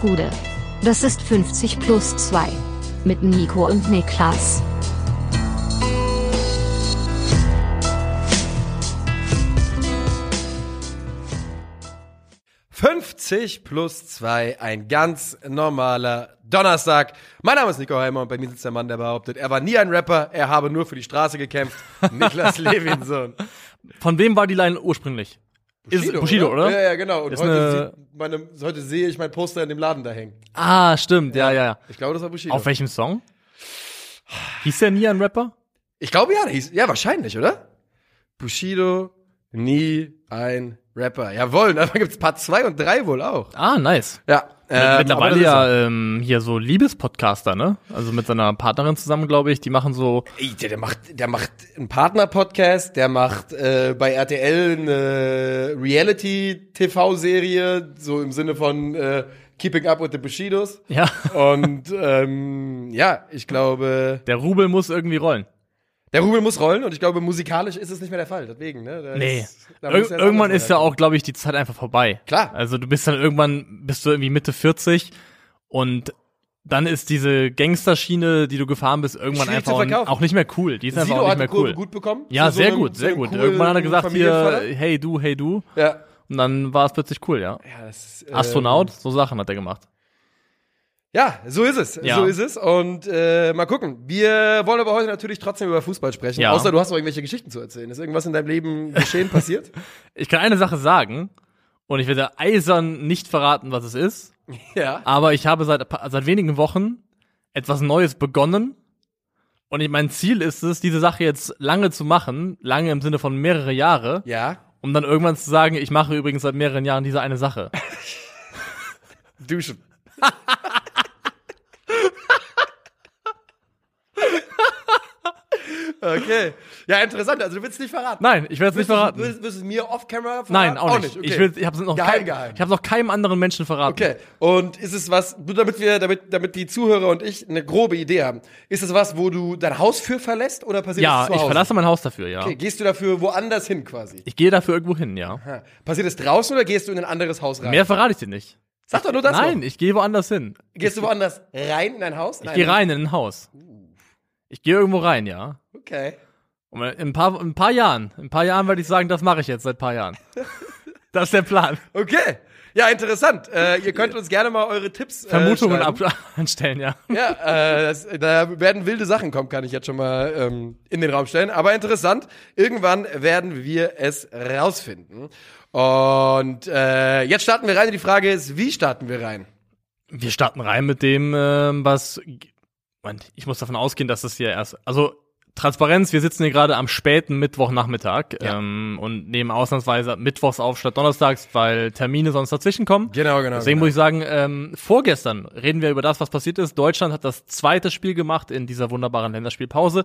Gude. Das ist 50 plus 2. Mit Nico und Niklas. »50 plus 2, ein ganz normaler Donnerstag. Mein Name ist Nico Heimer und bei mir sitzt der Mann, der behauptet, er war nie ein Rapper, er habe nur für die Straße gekämpft. Niklas Levinson. Von wem war die Line ursprünglich? Ist Bushido, oder? Ja, ja, genau. Und heute, sieht meine, heute sehe ich mein Poster in dem Laden da hängen. Ah, stimmt, ja, ja, ja. Ich glaube, das war Bushido. Auf welchem Song? Hieß der nie ein Rapper? Ich glaube ja, hieß, ja, wahrscheinlich, oder? Bushido, nie ein Rapper. Jawohl, da gibt's Part 2 und 3 wohl auch. Ah, nice. Ja. ähm, Mittlerweile er. ja ähm, hier so Liebespodcaster, ne? Also mit seiner Partnerin zusammen, glaube ich. Die machen so. Ey, der, der macht, der macht einen Partner-Podcast, der macht äh, bei RTL eine Reality-TV-Serie, so im Sinne von äh, Keeping Up with the Bushidos. Ja, Und ähm, ja, ich glaube, der Rubel muss irgendwie rollen. Der Rubel muss rollen und ich glaube, musikalisch ist es nicht mehr der Fall. Deswegen, ne? Da Nee. ist- Ir jetzt irgendwann ist ja auch, glaube ich, die Zeit einfach vorbei. Klar. Also du bist dann irgendwann, bist du irgendwie Mitte 40 und dann ist diese Gangsterschiene, die du gefahren bist, irgendwann Schwierig einfach auch, auch nicht mehr cool. Die ist einfach Sido auch hat nicht mehr cool. gut bekommen. Ja, so sehr einem- gut, sehr gut. Irgendwann hat er gesagt hier, hey du, hey du. Ja. Und dann war es plötzlich cool, ja. ja das, ähm, Astronaut, so Sachen hat er gemacht. Ja, so ist es. Ja. So ist es. Und äh, mal gucken. Wir wollen aber heute natürlich trotzdem über Fußball sprechen. Ja. Außer du hast noch irgendwelche Geschichten zu erzählen. Ist irgendwas in deinem Leben geschehen passiert? Ich kann eine Sache sagen und ich werde eisern nicht verraten, was es ist, ja. aber ich habe seit, seit wenigen Wochen etwas Neues begonnen und ich, mein Ziel ist es, diese Sache jetzt lange zu machen, lange im Sinne von mehrere Jahre, Ja. um dann irgendwann zu sagen, ich mache übrigens seit mehreren Jahren diese eine Sache. Duschen. Okay. Ja, interessant. Also du willst nicht verraten. Nein, ich werde es nicht du- verraten. Du es mir off-camera verraten? Nein, auch, nicht. Okay. Ich, will, ich habe es noch, Geheim, kein, geheim. ich hab's noch keinem anderen Menschen verraten. Okay. Und ist es was, damit wir, damit, damit die Zuhörer und ich eine grobe Idee haben, ist es was, wo du dein Haus für verlässt oder passiert Ja, es zu ich Hause? verlasse mein Haus dafür, ja. Okay, gehst du dafür woanders hin quasi? Ich gehe dafür irgendwo hin, ja. Ha. Passiert es draußen oder gehst du in ein anderes Haus rein? Mehr verrate ich dir nicht. Sag doch nur das Nein, noch. ich gehe woanders hin. Gehst du woanders rein in ein Haus? Ich gehe rein in ein Haus. Ich gehe irgendwo rein, ja. Okay. Und in ein paar, in ein paar Jahren, in ein paar Jahren werde ich sagen, das mache ich jetzt seit ein paar Jahren. das ist der Plan. Okay. Ja, interessant. Äh, ihr könnt uns gerne mal eure Tipps äh, Vermutungen anstellen, ja. Ja, äh, das, da werden wilde Sachen kommen, kann ich jetzt schon mal ähm, in den Raum stellen. Aber interessant, irgendwann werden wir es rausfinden. Und äh, jetzt starten wir rein. Die Frage ist, wie starten wir rein? Wir starten rein mit dem, ähm, was. Moment, ich muss davon ausgehen, dass das hier erst. Also, Transparenz, wir sitzen hier gerade am späten Mittwochnachmittag Ja. ähm, und nehmen ausnahmsweise Mittwochs auf statt Donnerstags, weil Termine sonst dazwischen kommen. Genau, genau. Deswegen genau. muss ich sagen, ähm, vorgestern reden wir über das, was passiert ist. Deutschland hat das zweite Spiel gemacht in dieser wunderbaren Länderspielpause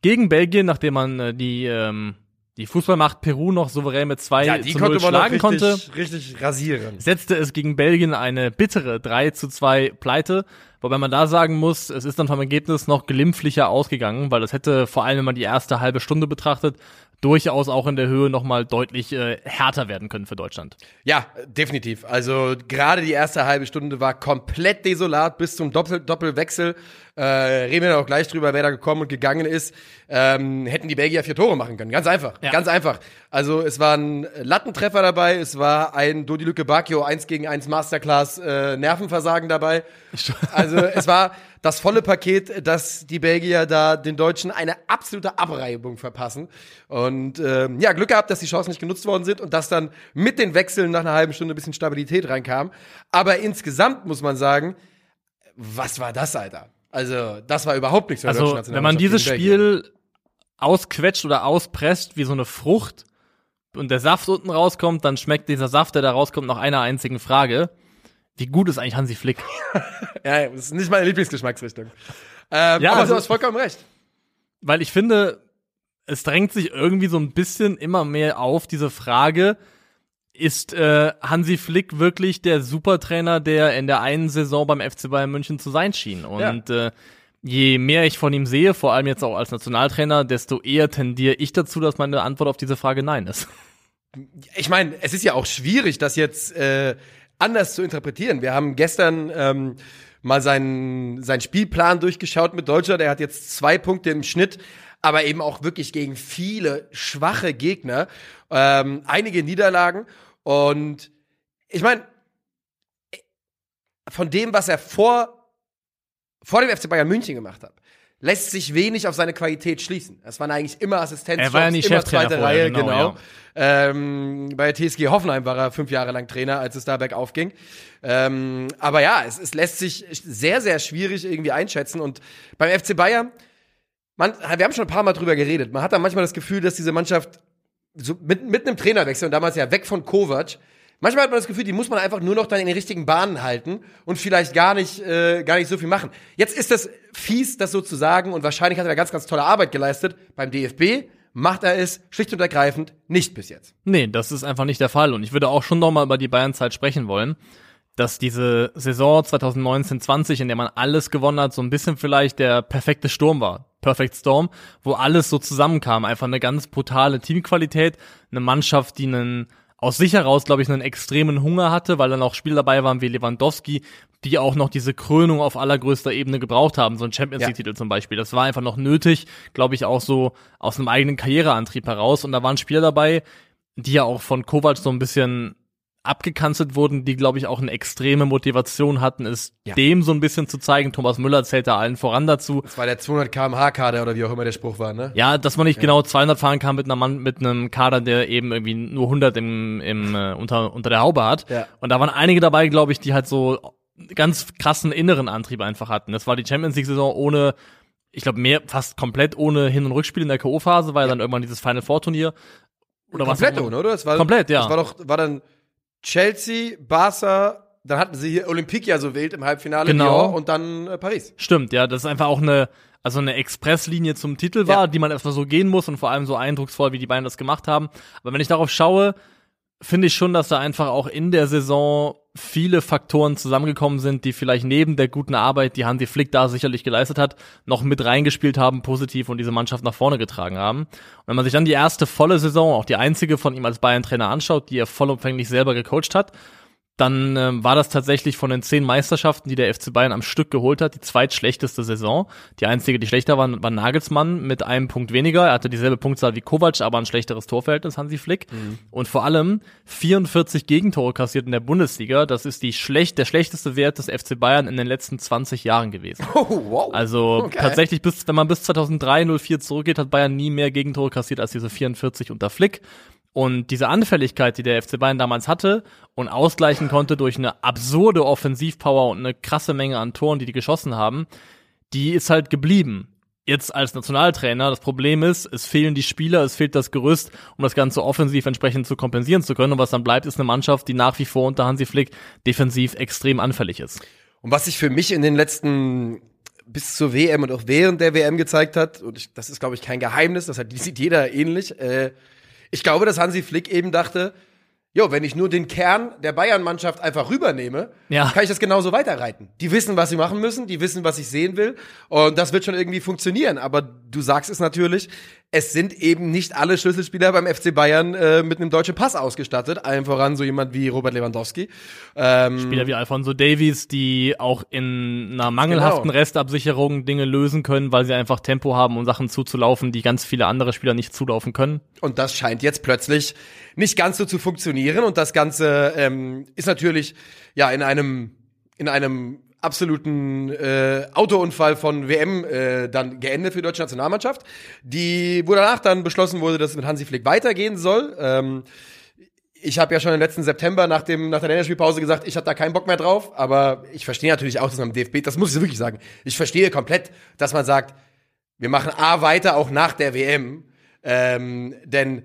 gegen Belgien, nachdem man äh, die, ähm, die Fußballmacht Peru noch souverän mit zwei ja, die zu 0 konnte man noch schlagen richtig, konnte richtig rasieren. setzte es gegen Belgien eine bittere 3 zu 2 Pleite. Wobei man da sagen muss, es ist dann vom Ergebnis noch glimpflicher ausgegangen, weil es hätte vor allem, wenn man die erste halbe Stunde betrachtet, durchaus auch in der Höhe nochmal deutlich äh, härter werden können für Deutschland. Ja, definitiv. Also gerade die erste halbe Stunde war komplett desolat bis zum Doppel Doppelwechsel. Äh, reden wir dann auch gleich drüber, wer da gekommen und gegangen ist. Ähm, hätten die Belgier vier Tore machen können. Ganz einfach. Ja. Ganz einfach. Also es waren Lattentreffer dabei, es war ein Dodi Lücke Bacchio 1 gegen 1 Masterclass äh, Nervenversagen dabei. Also es war das volle Paket, dass die Belgier da den Deutschen eine absolute Abreibung verpassen. Und ähm, ja, Glück gehabt, dass die Chancen nicht genutzt worden sind und dass dann mit den Wechseln nach einer halben Stunde ein bisschen Stabilität reinkam. Aber insgesamt muss man sagen, was war das, Alter? Also, das war überhaupt nichts Also, wenn man dieses. Spiel ausquetscht oder auspresst wie so eine Frucht und der Saft unten rauskommt, dann schmeckt dieser Saft, der da rauskommt, nach einer einzigen Frage. Wie gut ist eigentlich Hansi Flick? Ja, ja, das ist nicht meine Lieblingsgeschmacksrichtung. Ähm, Ja, aber also- du hast vollkommen recht. Weil ich finde, es drängt sich irgendwie so ein bisschen immer mehr auf diese Frage, ist äh, Hansi Flick wirklich der Supertrainer, der in der einen Saison beim FC Bayern München zu sein schien? Und äh, je mehr ich von ihm sehe, vor allem jetzt auch als Nationaltrainer, desto eher tendiere ich dazu, dass meine Antwort auf diese Frage nein ist. Ich meine, es ist ja auch schwierig, das jetzt äh, anders zu interpretieren. Wir haben gestern ähm, mal seinen, seinen Spielplan durchgeschaut mit Deutschland. Er hat jetzt zwei Punkte im Schnitt, aber eben auch wirklich gegen viele schwache Gegner. Ähm, einige Niederlagen. Und ich meine, von dem, was er vor, vor dem FC Bayern München gemacht hat, lässt sich wenig auf seine Qualität schließen. Das waren eigentlich immer Assistenzjobs, Er war ja nicht immer zweite vorher, Reihe, genau, genau. Ähm, bei TSG Hoffenheim war er fünf Jahre lang Trainer, als es da bergauf ging. Ähm, aber ja, es, es lässt sich sehr, sehr schwierig irgendwie einschätzen. Und beim FC Bayern, man, wir haben schon ein paar Mal drüber geredet. Man hat da manchmal das Gefühl, dass diese Mannschaft so mit, mit einem Trainerwechsel und damals ja weg von Kovac, Manchmal hat man das Gefühl, die muss man einfach nur noch dann in den richtigen Bahnen halten und vielleicht gar nicht, äh, gar nicht so viel machen. Jetzt ist das fies, das so zu sagen und wahrscheinlich hat er ganz, ganz tolle Arbeit geleistet. Beim DFB macht er es schlicht und ergreifend nicht bis jetzt. Nee, das ist einfach nicht der Fall. Und ich würde auch schon noch mal über die Bayern-Zeit sprechen wollen, dass diese Saison 2019-20, in der man alles gewonnen hat, so ein bisschen vielleicht der perfekte Sturm war. Perfect Storm, wo alles so zusammenkam. Einfach eine ganz brutale Teamqualität, eine Mannschaft, die einen aus sich heraus, glaube ich, einen extremen Hunger hatte, weil dann auch Spieler dabei waren wie Lewandowski, die auch noch diese Krönung auf allergrößter Ebene gebraucht haben, so ein Champions Ja. League-Titel zum Beispiel. Das war einfach noch nötig, glaube ich, auch so aus einem eigenen Karriereantrieb heraus. Und da waren Spieler dabei, die ja auch von Kovac so ein bisschen abgekanzelt wurden, die, glaube ich, auch eine extreme Motivation hatten, es Ja. dem so ein bisschen zu zeigen. Thomas Müller zählt da allen voran dazu. Das war der 200 kmh Kader oder wie auch immer der Spruch war, ne? Ja, dass man nicht genau 200 fahren kann mit einer Mann, mit einem Kader, der eben irgendwie nur 100 im, im äh, unter unter der Haube hat. Ja. Und da waren einige dabei, glaube ich, die halt so ganz krassen inneren Antrieb einfach hatten. Das war die Champions League Saison ohne ich glaube mehr fast komplett ohne Hin- und Rückspiel in der KO Phase, war ja dann irgendwann dieses Final Four Turnier oder was Komplett immer. ohne, oder? Das war, Komplett, ja. Das war doch, war dann Chelsea, Barca, dann hatten sie hier Olympique ja so wild im Halbfinale Genau. Lyon und dann äh, Paris. Stimmt, ja, das ist einfach auch eine, also eine Expresslinie zum Titel war, Ja. die man erstmal so gehen muss und vor allem so eindrucksvoll, wie die beiden das gemacht haben. Aber wenn ich darauf schaue, finde ich schon, dass da einfach auch in der Saison viele Faktoren zusammengekommen sind, die vielleicht neben der guten Arbeit, die Hansi Flick da sicherlich geleistet hat, noch mit reingespielt haben, positiv und diese Mannschaft nach vorne getragen haben. Und wenn man sich dann die erste volle Saison, auch die einzige von ihm als Bayern-Trainer anschaut, die er vollumfänglich selber gecoacht hat, dann ähm, war das tatsächlich von den zehn Meisterschaften, die der FC Bayern am Stück geholt hat, die zweitschlechteste Saison. Die einzige, die schlechter war, war Nagelsmann mit einem Punkt weniger. Er hatte dieselbe Punktzahl wie Kovac, aber ein schlechteres Torverhältnis, Hansi Flick. Und vor allem 44 Gegentore kassiert in der Bundesliga. Das ist die schlecht, der schlechteste Wert des FC Bayern in den letzten 20 Jahren gewesen. Oh, wow. Also Okay. tatsächlich, bis, wenn man bis 2003, 04 zurückgeht, hat Bayern nie mehr Gegentore kassiert als diese 44 unter Flick. Und diese Anfälligkeit, die der FC Bayern damals hatte und ausgleichen konnte durch eine absurde Offensivpower und eine krasse Menge an Toren, die die geschossen haben, die ist halt geblieben. Jetzt als Nationaltrainer, das Problem ist, es fehlen die Spieler, es fehlt das Gerüst, um das Ganze offensiv entsprechend zu kompensieren zu können. Und was dann bleibt, ist eine Mannschaft, die nach wie vor unter Hansi Flick defensiv extrem anfällig ist. Und was sich für mich in den letzten bis zur WM und auch während der WM gezeigt hat, und ich, das ist, glaube ich, kein Geheimnis, das hat, sieht jeder ähnlich. Äh, ich glaube, dass Hansi Flick eben dachte, jo, wenn ich nur den Kern der Bayern-Mannschaft einfach rübernehme, Ja. kann ich das genauso weiterreiten. Die wissen, was sie machen müssen, die wissen, was ich sehen will, und das wird schon irgendwie funktionieren. Aber du sagst es natürlich, es sind eben nicht alle Schlüsselspieler beim FC Bayern äh, mit einem deutschen Pass ausgestattet. Allen voran so jemand wie Robert Lewandowski. Ähm, Spieler wie Alfonso Davies, die auch in einer mangelhaften Genau. Restabsicherung Dinge lösen können, weil sie einfach Tempo haben, um Sachen zuzulaufen, die ganz viele andere Spieler nicht zulaufen können. Und das scheint jetzt plötzlich nicht ganz so zu funktionieren. Und das Ganze ähm, ist natürlich ja in einem in einem absoluten äh, Autounfall von WM äh, dann geendet für die deutsche Nationalmannschaft, die wo danach dann beschlossen wurde, dass es mit Hansi Flick weitergehen soll. Ähm, ich habe ja schon im letzten September nach dem nach der Länderspielpause gesagt, ich hatte da keinen Bock mehr drauf, aber ich verstehe natürlich auch, dass man im DFB, das muss ich wirklich sagen, ich verstehe komplett, dass man sagt, wir machen A weiter auch nach der WM, ähm, denn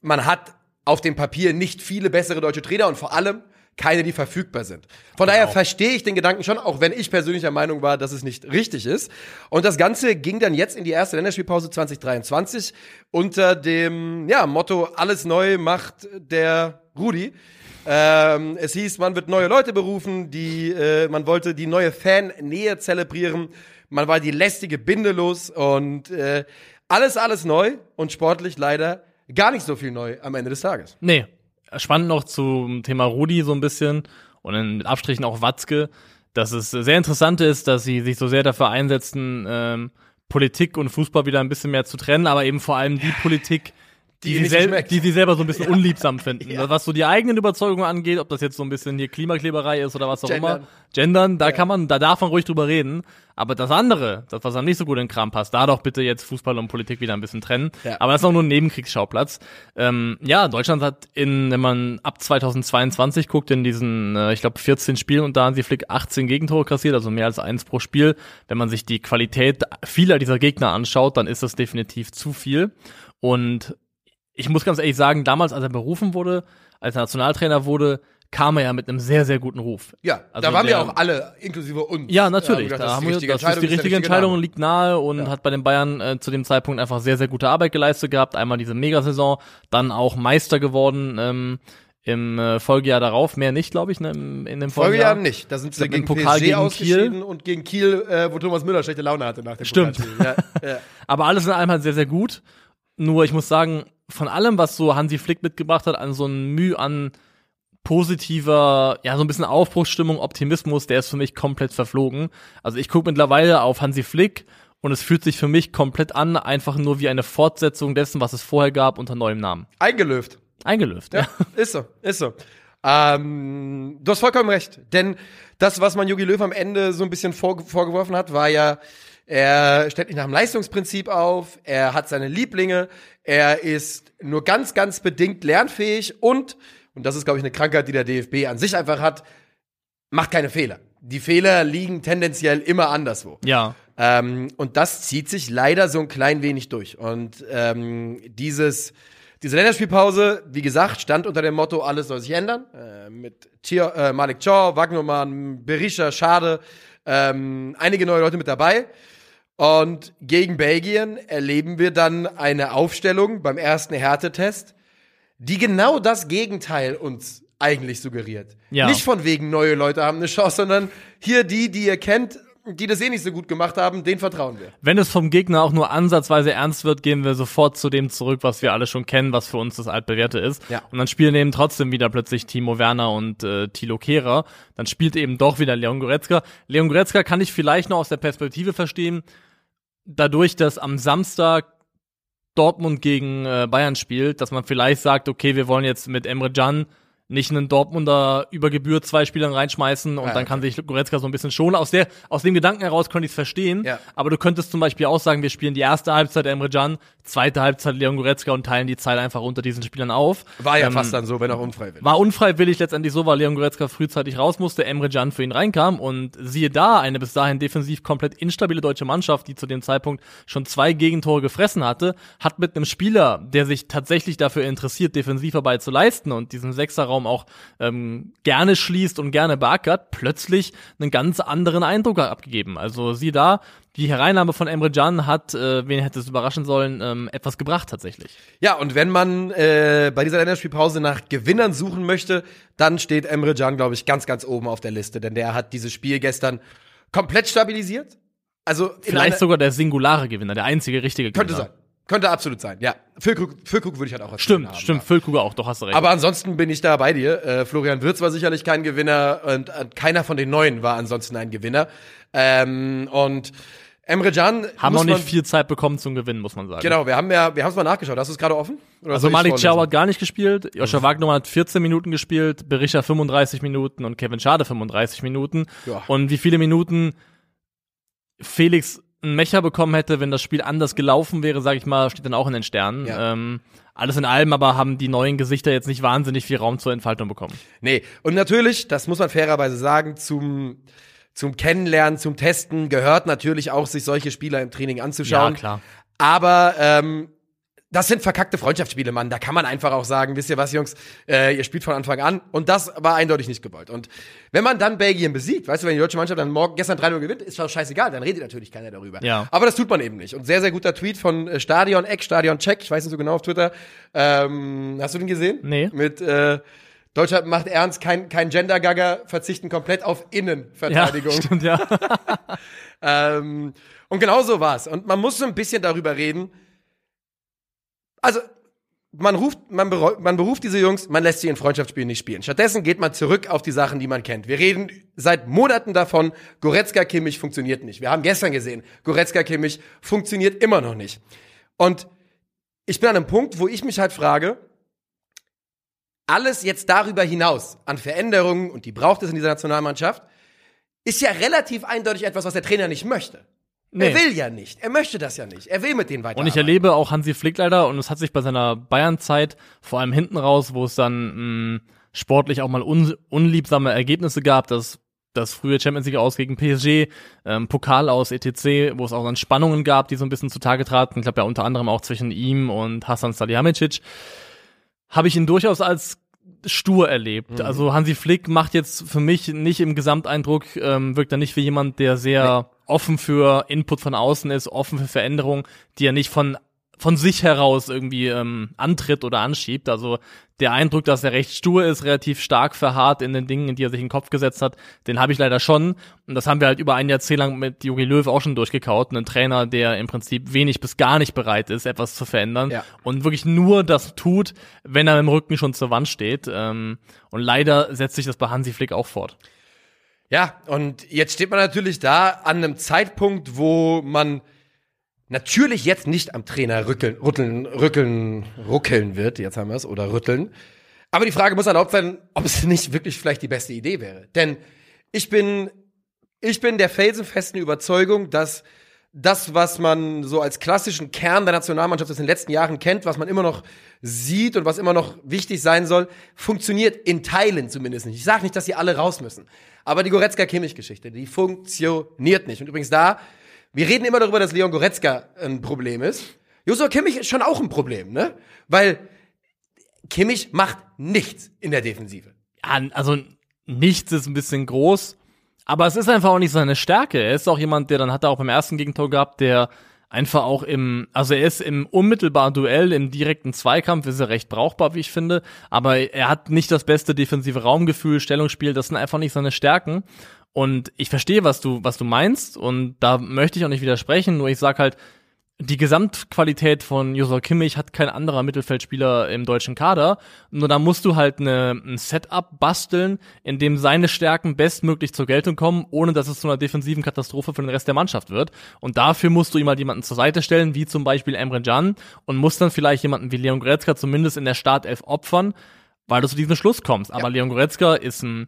man hat auf dem Papier nicht viele bessere deutsche Trainer und vor allem keine, die verfügbar sind. Von daher verstehe ich den Gedanken schon, auch wenn ich persönlich der Meinung war, dass es nicht richtig ist. Und das Ganze ging dann jetzt in die erste Länderspielpause 2023 unter dem ja, Motto, alles neu macht der Rudi. Ähm, es hieß, man wird neue Leute berufen, die, äh, man wollte die neue Fan-Nähe zelebrieren, man war die lästige Binde los und äh, alles, alles neu und sportlich leider gar nicht so viel neu am Ende des Tages. Nee. Spannend noch zum Thema Rudi so ein bisschen und in, mit Abstrichen auch Watzke, dass es sehr interessant ist, dass sie sich so sehr dafür einsetzen, ähm, Politik und Fußball wieder ein bisschen mehr zu trennen, aber eben vor allem die Politik, die, Die sie, die sie selber so ein bisschen unliebsam finden. Was so die eigenen Überzeugungen angeht, ob das jetzt so ein bisschen hier Klimakleberei ist oder was auch Gendern. immer. Gendern, da kann man, da darf man ruhig drüber reden. Aber das andere, das, was einem nicht so gut in den Kram passt, da doch bitte jetzt Fußball und Politik wieder ein bisschen trennen. Ja. Aber das ist auch nur ein Nebenkriegsschauplatz. Ähm, ja, Deutschland hat in, wenn man ab 2022 guckt, in diesen, äh, ich glaube, 14 Spielen und da haben sie Flick 18 Gegentore kassiert, also mehr als eins pro Spiel. Wenn man sich die Qualität vieler dieser Gegner anschaut, dann ist das definitiv zu viel. Und ich muss ganz ehrlich sagen, damals, als er berufen wurde, als er Nationaltrainer wurde, kam er ja mit einem sehr, sehr guten Ruf. Ja, Also da waren wir auch alle, inklusive uns. Ja, natürlich. da haben wir, das ist die ist der richtige Entscheidung, Name. liegt nahe und hat bei den Bayern äh, zu dem Zeitpunkt einfach sehr, sehr gute Arbeit geleistet gehabt. Einmal diese Megasaison, dann auch Meister geworden ähm, im äh, Folgejahr darauf. Mehr nicht, glaube ich, ne, im, in dem Folgejahr Folgejahr. nicht. Da sind sie gegen Pokal PSG gegen ausgeschieden und gegen Kiel, äh, wo Thomas Müller schlechte Laune hatte nach dem Stimmt. Ja, ja. Aber alles in allem halt sehr, sehr gut. Nur ich muss sagen, von allem, was so Hansi Flick mitgebracht hat, an so ein Mühe an positiver, ja, so ein bisschen Aufbruchsstimmung, Optimismus, der ist für mich komplett verflogen. Also ich gucke mittlerweile auf Hansi Flick und es fühlt sich für mich komplett an, einfach nur wie eine Fortsetzung dessen, was es vorher gab, unter neuem Namen. Eingelöft. Eingelöst, ja. Ja, ist so, ist so. Ähm, du hast vollkommen recht. Denn das, was man Jogi Löw am Ende so ein bisschen vor, vorgeworfen hat, war ja, er stellt nicht nach dem Leistungsprinzip auf, er hat seine Lieblinge, er ist nur ganz, ganz bedingt lernfähig und, und das ist, glaube ich, eine Krankheit, die der DFB an sich einfach hat, macht keine Fehler. Die Fehler liegen tendenziell immer anderswo. Ja. Ähm, und das zieht sich leider so ein klein wenig durch. Und ähm, dieses, diese Länderspielpause, wie gesagt, stand unter dem Motto, alles soll sich ändern. Äh, mit Thier, äh, Malik Chaw, Wagnermann, Berisha, Schade, ähm, einige neue Leute mit dabei. Und gegen Belgien erleben wir dann eine Aufstellung beim ersten Härtetest, die genau das Gegenteil uns eigentlich suggeriert. Ja. Nicht von wegen neue Leute haben eine Chance, sondern hier die, die ihr kennt, die das eh nicht so gut gemacht haben, denen vertrauen wir. Wenn es vom Gegner auch nur ansatzweise ernst wird, gehen wir sofort zu dem zurück, was wir alle schon kennen, was für uns das altbewährte ist. Ja. Und dann spielen eben trotzdem wieder plötzlich Timo Werner und äh, Thilo Kehrer. Dann spielt eben doch wieder Leon Goretzka. Leon Goretzka kann ich vielleicht noch aus der Perspektive verstehen, dadurch, dass am Samstag Dortmund gegen äh, Bayern spielt, dass man vielleicht sagt, okay, wir wollen jetzt mit Emre Can nicht einen Dortmunder über Gebühr zwei Spielern reinschmeißen und Ja, dann kann sich Goretzka so ein bisschen schonen. Aus, der, aus dem Gedanken heraus könnte ich es verstehen, Ja. aber du könntest zum Beispiel auch sagen, wir spielen die erste Halbzeit Emre Can, zweite Halbzeit Leon Goretzka und teilen die Zeit einfach unter diesen Spielern auf. War ja Ähm, fast dann so, wenn auch unfreiwillig. War unfreiwillig letztendlich so, weil Leon Goretzka frühzeitig raus musste, Emre Can für ihn reinkam und siehe da, eine bis dahin defensiv komplett instabile deutsche Mannschaft, die zu dem Zeitpunkt schon zwei Gegentore gefressen hatte, hat mit einem Spieler, der sich tatsächlich dafür interessiert, Defensivarbeit zu leisten und diesen Sechserraum auch ähm, gerne schließt und gerne beackert, plötzlich einen ganz anderen Eindruck abgegeben. Also siehe da, die Hereinnahme von Emre Can hat, äh, wen hätte es überraschen sollen, ähm, etwas gebracht tatsächlich. Ja, und wenn man äh, bei dieser Länderspielpause nach Gewinnern suchen möchte, dann steht Emre Can, glaube ich, ganz, ganz oben auf der Liste, denn der hat dieses Spiel gestern komplett stabilisiert. Also Vielleicht sogar der singulare Gewinner, der einzige richtige Gewinner. könnte sein. Könnte absolut sein, ja. Füllkrug, Füllkrug würde ich halt auch als Stimmt, haben, stimmt, ja. Füllkruger auch, doch hast du recht. Aber ansonsten bin ich da bei dir. Äh, Florian Wirz war sicherlich kein Gewinner und äh, keiner von den Neuen war ansonsten ein Gewinner. Ähm, und Emre Can haben auch nicht viel Zeit bekommen zum Gewinnen, muss man sagen. Genau, wir haben ja, wir haben es mal nachgeschaut. Hast du es gerade offen? Oder Also Malik? Chow hat gar nicht gespielt, Joscha Wagner hat 14 Minuten gespielt, Berisha 35 Minuten und Kevin Schade 35 Minuten. Ja. Und wie viele Minuten Felix einen Mecher bekommen hätte, wenn das Spiel anders gelaufen wäre, sage ich mal, steht dann auch in den Sternen. Ja. Ähm, alles in allem aber haben die neuen Gesichter jetzt nicht wahnsinnig viel Raum zur Entfaltung bekommen. Nee, und natürlich, das muss man fairerweise sagen, zum, zum Kennenlernen, zum Testen gehört natürlich auch, sich solche Spieler im Training anzuschauen. Ja, klar. Aber ähm, das sind verkackte Freundschaftsspiele, Mann. Da kann man einfach auch sagen, wisst ihr was, Jungs, äh, ihr spielt von Anfang an. Und das war eindeutig nicht gewollt. Und wenn man dann Belgien besiegt, weißt du, wenn die deutsche Mannschaft dann morgen gestern 3-0 gewinnt, ist doch scheißegal, dann redet natürlich keiner darüber. Ja. Aber das tut man eben nicht. Und sehr, sehr guter Tweet von äh, Stadion, Eck, Stadion Check, ich weiß nicht so genau auf Twitter. Ähm, hast du den gesehen? Nee. Mit äh, Deutschland macht ernst, kein, kein Gender-Gagger, verzichten komplett auf Ja, Innenverteidigung. stimmt, ja. Ähm, und genau so war's. Und man muss so ein bisschen darüber reden. Also, man ruft, man, man beruft diese Jungs, man lässt sie in Freundschaftsspielen nicht spielen. Stattdessen geht man zurück auf die Sachen, die man kennt. Wir reden seit Monaten davon, Goretzka Kimmich funktioniert nicht. Wir haben gestern gesehen, Goretzka Kimmich funktioniert immer noch nicht. Und ich bin an einem Punkt, wo ich mich halt frage, alles jetzt darüber hinaus an Veränderungen, und die braucht es in dieser Nationalmannschaft, ist ja relativ eindeutig etwas, was der Trainer nicht möchte. Nee. Er will ja nicht. Er möchte das ja nicht. Er will mit denen weiter. Und ich erlebe auch Hansi Flick leider, und es hat sich bei seiner Bayern-Zeit, vor allem hinten raus, wo es dann mh, sportlich auch mal un unliebsame Ergebnisse gab, das das frühe Champions League aus gegen PSG, ähm, Pokal aus etc., wo es auch dann Spannungen gab, die so ein bisschen zutage traten. Ich glaube ja unter anderem auch zwischen ihm und Hasan Salihamidzic. Habe ich ihn durchaus als stur erlebt. Also Hansi Flick macht jetzt für mich nicht im Gesamteindruck, ähm, wirkt er nicht wie jemand, der sehr offen für Input von außen ist, offen für Veränderungen, die er nicht von von sich heraus irgendwie ähm, antritt oder anschiebt. Also der Eindruck, dass er recht stur ist, relativ stark verharrt in den Dingen, in die er sich in den Kopf gesetzt hat, den habe ich leider schon. Und das haben wir halt über ein Jahrzehnt lang mit Jogi Löw auch schon durchgekaut. Einen Trainer, der im Prinzip wenig bis gar nicht bereit ist, etwas zu verändern. Ja. Und wirklich nur das tut, wenn er im Rücken schon zur Wand steht. Ähm, und leider setzt sich das bei Hansi Flick auch fort. Ja, und jetzt steht man natürlich da an einem Zeitpunkt, wo man natürlich jetzt nicht am Trainer rückeln, rütteln, rückeln, ruckeln wird, jetzt haben wir es, oder rütteln. Aber die Frage muss erlaubt sein, ob es nicht wirklich vielleicht die beste Idee wäre. Denn ich bin, ich bin der felsenfesten Überzeugung, dass das, was man so als klassischen Kern der Nationalmannschaft aus den letzten Jahren kennt, was man immer noch sieht und was immer noch wichtig sein soll, funktioniert in Teilen zumindest nicht. Ich sage nicht, dass sie alle raus müssen. Aber die Goretzka-Kimmich-Geschichte, die funktioniert nicht. Und übrigens da, wir reden immer darüber, dass Leon Goretzka ein Problem ist. Joshua Kimmich ist schon auch ein Problem, ne? Weil Kimmich macht nichts in der Defensive. Ja, also nichts ist ein bisschen groß, aber es ist einfach auch nicht seine Stärke. Er ist auch jemand, der dann hat er auch beim ersten Gegentor gehabt, der einfach auch im, also er ist im unmittelbaren Duell, im direkten Zweikampf ist er recht brauchbar, wie ich finde, aber er hat nicht das beste defensive Raumgefühl, Stellungsspiel, das sind einfach nicht seine Stärken. Und ich verstehe, was du, was du meinst, und da möchte ich auch nicht widersprechen, nur ich sag halt, die Gesamtqualität von Josua Kimmich hat kein anderer Mittelfeldspieler im deutschen Kader. Nur da musst du halt eine, ein Setup basteln, in dem seine Stärken bestmöglich zur Geltung kommen, ohne dass es zu einer defensiven Katastrophe für den Rest der Mannschaft wird. Und dafür musst du ihm halt jemanden zur Seite stellen, wie zum Beispiel Emre Can, und musst dann vielleicht jemanden wie Leon Goretzka zumindest in der Startelf opfern, weil du zu diesem Schluss kommst. Aber Leon Goretzka ist ein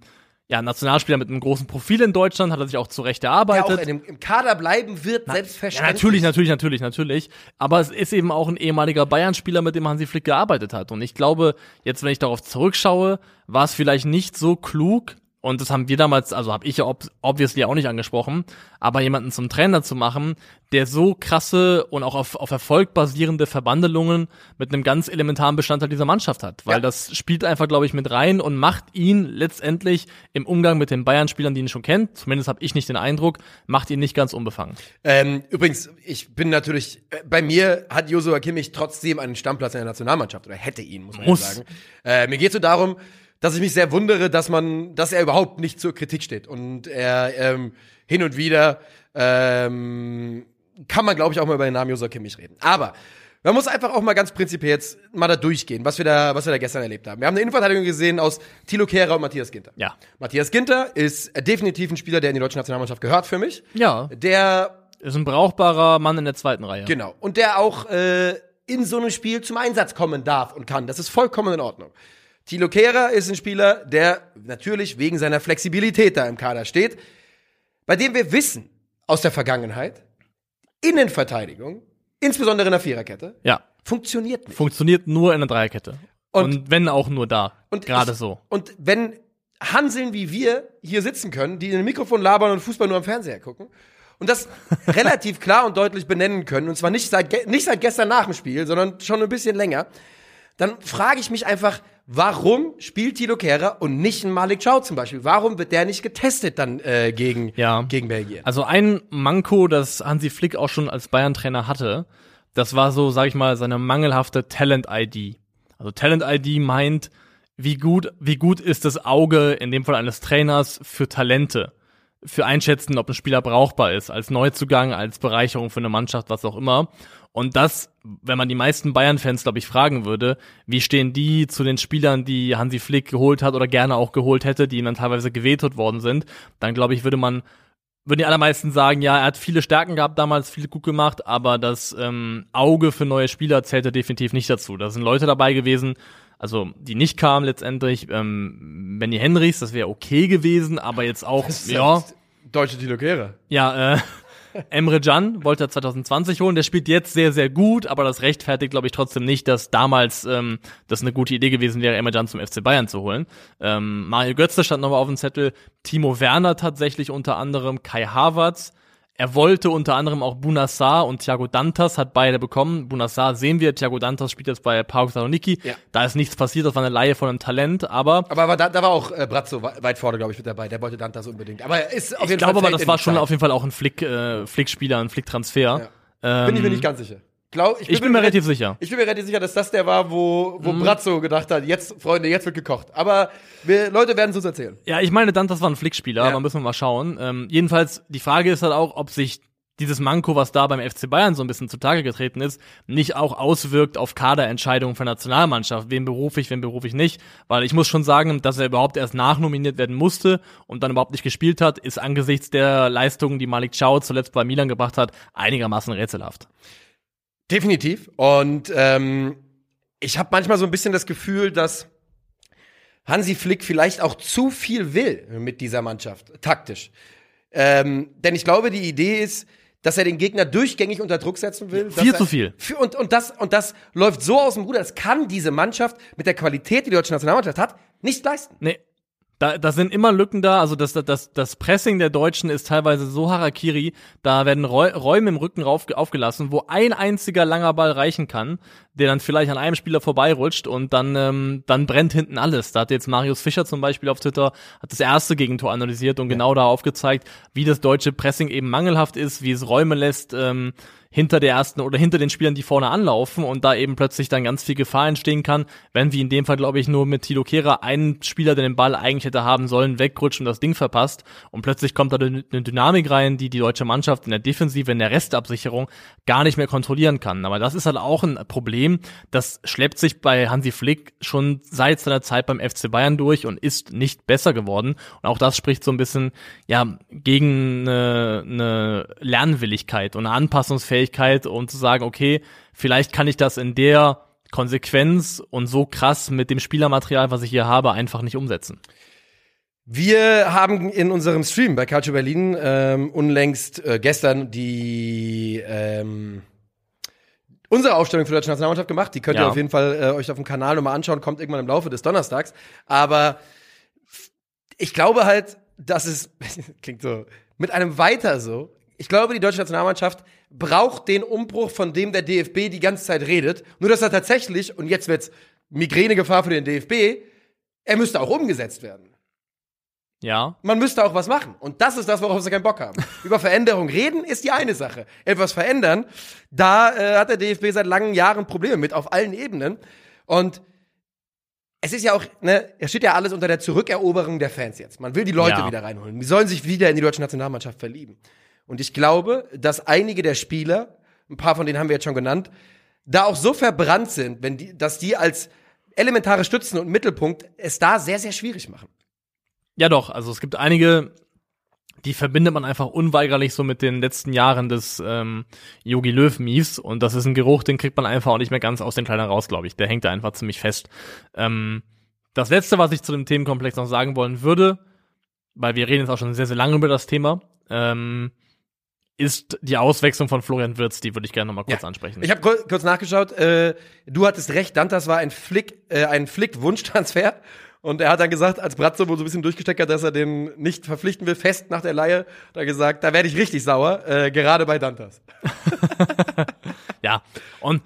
ja, Nationalspieler mit einem großen Profil in Deutschland, hat er sich auch zurecht Der erarbeitet. auch in dem, im Kader bleiben wird, Ja, selbstverständlich. natürlich, natürlich, natürlich, natürlich. Aber es ist eben auch ein ehemaliger Bayern-Spieler, mit dem Hansi Flick gearbeitet hat. Und ich glaube, jetzt, wenn ich darauf zurückschaue, war es vielleicht nicht so klug, und das haben wir damals, also habe ich ja ob, obviously auch nicht angesprochen, aber jemanden zum Trainer zu machen, der so krasse und auch auf, auf Erfolg basierende Verbandelungen mit einem ganz elementaren Bestandteil dieser Mannschaft hat. Weil Ja. das spielt einfach, glaube ich, mit rein und macht ihn letztendlich im Umgang mit den Bayern-Spielern, die ihn schon kennt, zumindest habe ich nicht den Eindruck, macht ihn nicht ganz unbefangen. Ähm, übrigens, ich bin natürlich, äh, bei mir hat Josua Kimmich trotzdem einen Stammplatz in der Nationalmannschaft oder hätte ihn, muss man Muss. ja sagen. Äh, mir geht so darum, dass ich mich sehr wundere, dass man, dass er überhaupt nicht zur Kritik steht und er ähm, hin und wieder ähm, kann man, glaube ich, auch mal über den Namen Josua Kimmich reden. Aber man muss einfach auch mal ganz prinzipiell jetzt mal da durchgehen, was wir da, was wir da gestern erlebt haben. Wir haben eine Innenverteidigung gesehen aus Thilo Kehrer und Matthias Ginter. Ja. Matthias Ginter ist definitiv ein Spieler, der in die deutsche Nationalmannschaft gehört für mich. Ja, Der ist ein brauchbarer Mann in der zweiten Reihe. Genau. Und der auch äh, in so einem Spiel zum Einsatz kommen darf und kann. Das ist vollkommen in Ordnung. Thilo Kehrer ist ein Spieler, der natürlich wegen seiner Flexibilität da im Kader steht, bei dem wir wissen aus der Vergangenheit, Innenverteidigung, insbesondere in der Viererkette, Ja, funktioniert nicht. funktioniert nur in der Dreierkette. Und- Und, wenn auch nur da. Und Gerade so. Und wenn Hanseln wie wir hier sitzen können, die in ein Mikrofon labern und Fußball nur am Fernseher gucken und das relativ klar und deutlich benennen können, und zwar nicht seit, nicht seit gestern nach dem Spiel, sondern schon ein bisschen länger, dann frage ich mich einfach, warum spielt Tilo Kehrer und nicht ein Malik Chow zum Beispiel? Warum wird der nicht getestet dann äh, gegen, Ja. gegen Belgien? Also ein Manko, das Hansi Flick auch schon als Bayern-Trainer hatte, das war so, sag ich mal, seine mangelhafte Talent-ID. Also Talent-ID meint, wie gut, wie gut ist das Auge, in dem Fall eines Trainers, für Talente. für einschätzen, ob ein Spieler brauchbar ist, als Neuzugang, als Bereicherung für eine Mannschaft, was auch immer. Und das, wenn man die meisten Bayern-Fans, glaube ich, fragen würde, wie stehen die zu den Spielern, die Hansi Flick geholt hat oder gerne auch geholt hätte, die ihm dann teilweise gewetet worden sind, dann glaube ich, würde man würden die allermeisten sagen, ja, er hat viele Stärken gehabt damals, viel gut gemacht, aber das ähm, Auge für neue Spieler zählte definitiv nicht dazu. Da sind Leute dabei gewesen, also die nicht kamen letztendlich. Ähm, Benny Henrichs, das wäre okay gewesen, aber jetzt auch, ja. Deutsche Tilo Kehrer. Ja, äh, Emre Can wollte er 2020 holen. Der spielt jetzt sehr, sehr gut, aber das rechtfertigt, glaube ich, trotzdem nicht, dass damals ähm, das eine gute Idee gewesen wäre, Emre Can zum FC Bayern zu holen. Ähm, Mario Götze stand nochmal auf dem Zettel. Timo Werner tatsächlich unter anderem. Kai Havertz. Er wollte unter anderem auch Bunassar und Thiago Dantas, hat beide bekommen. Bunassar sehen wir, Thiago Dantas spielt jetzt bei PAOK Saloniki. Ja. Da ist nichts passiert, das war eine Laie von einem Talent, aber... Aber, da, da war auch äh, Brazzo weit vorne, glaube ich, mit dabei. Der wollte Dantas unbedingt. Aber er ist auf jeden ich Fall... Ich glaube aber, das war schon auf jeden Fall auch ein Flick, äh, Flick-Spieler, ein Flick-Transfer. Ja. Ähm, bin ich mir nicht ganz sicher. Glaub, ich, bin, ich bin mir relativ sicher. Ich bin mir relativ sicher, dass das der war, wo, wo mhm. Brazzo gedacht hat, jetzt, Freunde, jetzt wird gekocht. Aber wir, Leute werden es uns erzählen. Ja, ich meine, dann, das war ein Flickspieler, ja. aber müssen wir mal schauen. Ähm, jedenfalls, die Frage ist halt auch, ob sich dieses Manko, was da beim FC Bayern so ein bisschen zutage getreten ist, nicht auch auswirkt auf Kaderentscheidungen für Nationalmannschaft. Wen berufe ich, wen berufe ich nicht? Weil ich muss schon sagen, dass er überhaupt erst nachnominiert werden musste und dann überhaupt nicht gespielt hat, ist angesichts der Leistungen, die Malik Chow zuletzt bei Milan gebracht hat, einigermaßen rätselhaft. Definitiv. Und ähm, ich habe manchmal so ein bisschen das Gefühl, dass Hansi Flick vielleicht auch zu viel will mit dieser Mannschaft, taktisch. Ähm, denn ich glaube, die Idee ist, dass er den Gegner durchgängig unter Druck setzen will. Viel zu viel. Und, und, das, und das läuft so aus dem Ruder, das kann diese Mannschaft mit der Qualität, die die deutsche Nationalmannschaft hat, nicht leisten. Nee. Da, da sind immer Lücken da, also das, das, das Pressing der Deutschen ist teilweise so Harakiri, da werden Räume im Rücken rauf, aufgelassen, wo ein einziger langer Ball reichen kann, der dann vielleicht an einem Spieler vorbeirutscht und dann, ähm, dann brennt hinten alles. Da hat jetzt Marius Fischer zum Beispiel auf Twitter, hat das erste Gegentor analysiert und ja. genau da aufgezeigt, wie das deutsche Pressing eben mangelhaft ist, wie es Räume lässt, ähm, hinter der ersten oder hinter den Spielern, die vorne anlaufen und da eben plötzlich dann ganz viel Gefahr entstehen kann, wenn wie in dem Fall, glaube ich, nur mit Tilo Kehrer einen Spieler, der den Ball eigentlich hätte haben sollen, wegrutscht und das Ding verpasst und plötzlich kommt da eine Dynamik rein, die die deutsche Mannschaft in der Defensive, in der Restabsicherung gar nicht mehr kontrollieren kann. Aber das ist halt auch ein Problem, das schleppt sich bei Hansi Flick schon seit seiner Zeit beim FC Bayern durch und ist nicht besser geworden. Und auch das spricht so ein bisschen ja gegen eine, eine Lernwilligkeit und eine Anpassungsfähigkeit Fähigkeit, um zu sagen, okay, vielleicht kann ich das in der Konsequenz und so krass mit dem Spielermaterial, was ich hier habe, einfach nicht umsetzen. Wir haben in unserem Stream bei Calcio Berlin ähm, unlängst äh, gestern die ähm, unsere Aufstellung für die deutsche Nationalmannschaft gemacht. Die könnt ja. ihr auf jeden Fall äh, euch auf dem Kanal nochmal anschauen, kommt irgendwann im Laufe des Donnerstags. Aber ich glaube halt, dass es klingt so mit einem Weiter so ich glaube, die deutsche Nationalmannschaft braucht den Umbruch, von dem der DFB die ganze Zeit redet. Nur, dass er tatsächlich, und jetzt wird's Migränegefahr für den DFB, er müsste auch umgesetzt werden. Ja. Man müsste auch was machen. Und das ist das, worauf sie keinen Bock haben. Über Veränderung reden ist die eine Sache. Etwas verändern, da äh, hat der DFB seit langen Jahren Probleme mit, auf allen Ebenen. Und es ist ja auch, ne, es steht ja alles unter der Zurückeroberung der Fans jetzt. Man will die Leute ja. wieder reinholen. Die sollen sich wieder in die deutsche Nationalmannschaft verlieben. Und ich glaube, dass einige der Spieler, ein paar von denen haben wir jetzt schon genannt, da auch so verbrannt sind, wenn die, dass die als elementare Stützen und Mittelpunkt es da sehr, sehr schwierig machen. Ja, doch. Also es gibt einige, die verbindet man einfach unweigerlich so mit den letzten Jahren des ähm, Yogi Löw Miefs und das ist ein Geruch, den kriegt man einfach auch nicht mehr ganz aus den Kleidern raus, glaube ich. Der hängt da einfach ziemlich fest. Ähm, das letzte, was ich zu dem Themenkomplex noch sagen wollen würde, weil wir reden jetzt auch schon sehr, sehr lange über das Thema, ähm, ist die Auswechslung von Florian Wirtz, die würde ich gerne noch mal kurz ja. ansprechen. Ich habe kurz nachgeschaut, äh, du hattest recht, Dantas war ein Flick, äh, ein Flick-Wunschtransfer. Und er hat dann gesagt, als Bratzo wohl so ein bisschen durchgesteckt hat, dass er den nicht verpflichten will, fest nach der Leihe, da gesagt, da werde ich richtig sauer, äh, gerade bei Dantas. ja, und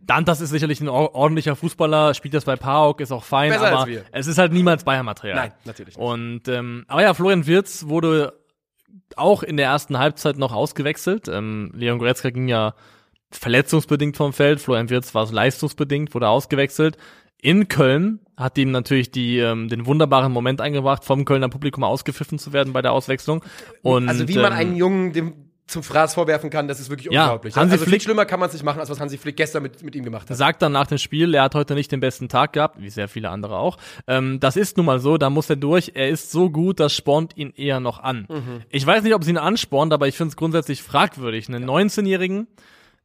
Dantas ist sicherlich ein ordentlicher Fußballer, spielt das bei PAOK, ist auch fein, Besser aber es ist halt niemals Bayern-Material. Nein, natürlich nicht. Und, ähm, aber ja, Florian Wirtz wurde auch in der ersten Halbzeit noch ausgewechselt. Ähm, Leon Goretzka ging ja verletzungsbedingt vom Feld. Florian Wirtz war es leistungsbedingt, wurde ausgewechselt. in Köln, hat ihm natürlich die, ähm, den wunderbaren Moment eingebracht, vom Kölner Publikum ausgepfiffen zu werden bei der Auswechslung. Und, also wie man ähm, einen Jungen dem zum Fraß vorwerfen kann, das ist wirklich Ja, unglaublich. Hansi also viel Flick- schlimmer kann man es nicht machen, als was Hansi Flick gestern mit, mit ihm gemacht hat. sagt dann nach dem Spiel, er hat heute nicht den besten Tag gehabt, wie sehr viele andere auch. Ähm, das ist nun mal so, da muss er durch. Er ist so gut, das spornt ihn eher noch an. Ich weiß nicht, ob es ihn anspornt, aber ich finde es grundsätzlich fragwürdig. Einen 19-Jährigen,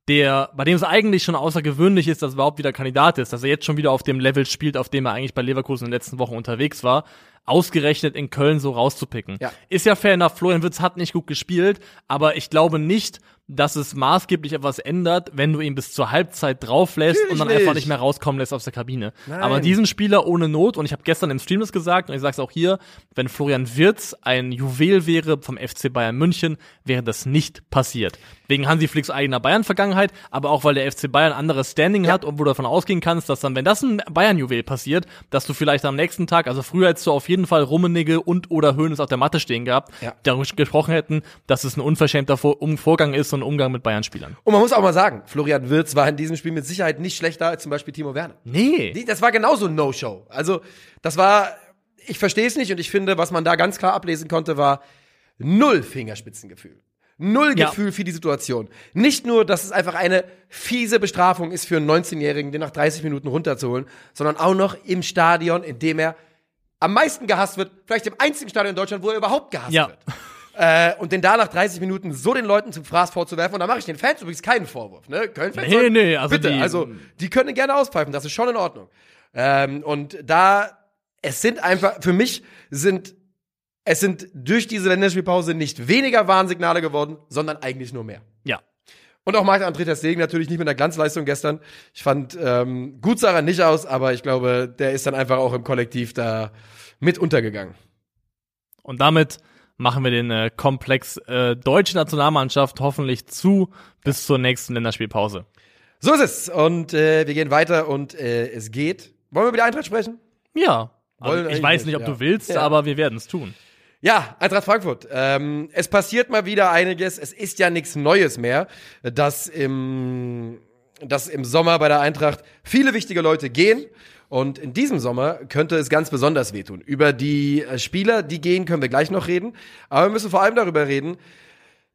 der, bei dem es eigentlich schon außergewöhnlich ist, dass er überhaupt wieder Kandidat ist, dass er jetzt schon wieder auf dem Level spielt, auf dem er eigentlich bei Leverkusen in den letzten Wochen unterwegs war, ausgerechnet in Köln so rauszupicken. Ja. Ist ja fair enough, Florian Wirtz hat nicht gut gespielt, aber ich glaube nicht, dass es maßgeblich etwas ändert, wenn du ihn bis zur Halbzeit drauf lässt und dann Natürlich einfach nicht. mehr rauskommen lässt aus der Kabine. Nein. Aber diesen Spieler ohne Not, und ich habe gestern im Stream das gesagt, und ich sage es auch hier, wenn Florian Wirtz ein Juwel wäre vom FC Bayern München, wäre das nicht passiert. Wegen Hansi Flicks eigener Bayern-Vergangenheit, aber auch weil der FC Bayern anderes Standing hat und wo du davon ausgehen kannst, dass dann, wenn das ein Bayern-Juwel passiert, dass du vielleicht am nächsten Tag, also früher hättest du auf jeden Fall Rummenigge und oder Höhnes auf der Matte stehen gehabt, Ja. die darüber gesprochen hätten, dass es ein unverschämter Vor um Vorgang ist und Umgang mit Bayern-Spielern. Und man muss auch mal sagen, Florian Wirtz war in diesem Spiel mit Sicherheit nicht schlechter als zum Beispiel Timo Werner. Nee. Die- Das war genauso ein No-Show. Also, das war, ich verstehe es nicht und ich finde, was man da ganz klar ablesen konnte, war null Fingerspitzengefühl. Null Ja. Gefühl für die Situation. Nicht nur, dass es einfach eine fiese Bestrafung ist für einen 19-Jährigen, den nach 30 Minuten runterzuholen, sondern auch noch im Stadion, in dem er am meisten gehasst wird, vielleicht im einzigen Stadion in Deutschland, wo er überhaupt gehasst Ja. wird. Äh, und den da nach 30 Minuten so den Leuten zum Fraß vorzuwerfen, und da mache ich den Fans übrigens keinen Vorwurf, ne? Köln-Fans Nee, nee, also bitte, die- also die können gerne auspfeifen, das ist schon in Ordnung. Ähm, und da, es sind einfach, für mich sind, es sind durch diese Länderspielpause nicht weniger Warnsignale geworden, sondern eigentlich nur mehr. Ja. Und auch Marc-André Ter Stegen natürlich nicht mit einer Glanzleistung gestern. Ich fand, ähm, gut sah er nicht aus, aber ich glaube, der ist dann einfach auch im Kollektiv da mit untergegangen. Und damit machen wir den äh, Komplex äh, deutsche Nationalmannschaft hoffentlich zu bis zur nächsten Länderspielpause. So ist es. Und äh, wir gehen weiter und äh, es geht. Wollen wir über die Eintracht sprechen? Ja. Also, ich weiß nicht, ob ja. du willst, Ja. aber wir werden es tun. Ja, Eintracht Frankfurt. Ähm, es passiert mal wieder einiges. Es ist ja nichts Neues mehr, dass im, dass im Sommer bei der Eintracht viele wichtige Leute gehen. Und in diesem Sommer könnte es ganz besonders wehtun. Über die äh, Spieler, die gehen, können wir gleich noch reden. Aber wir müssen vor allem darüber reden,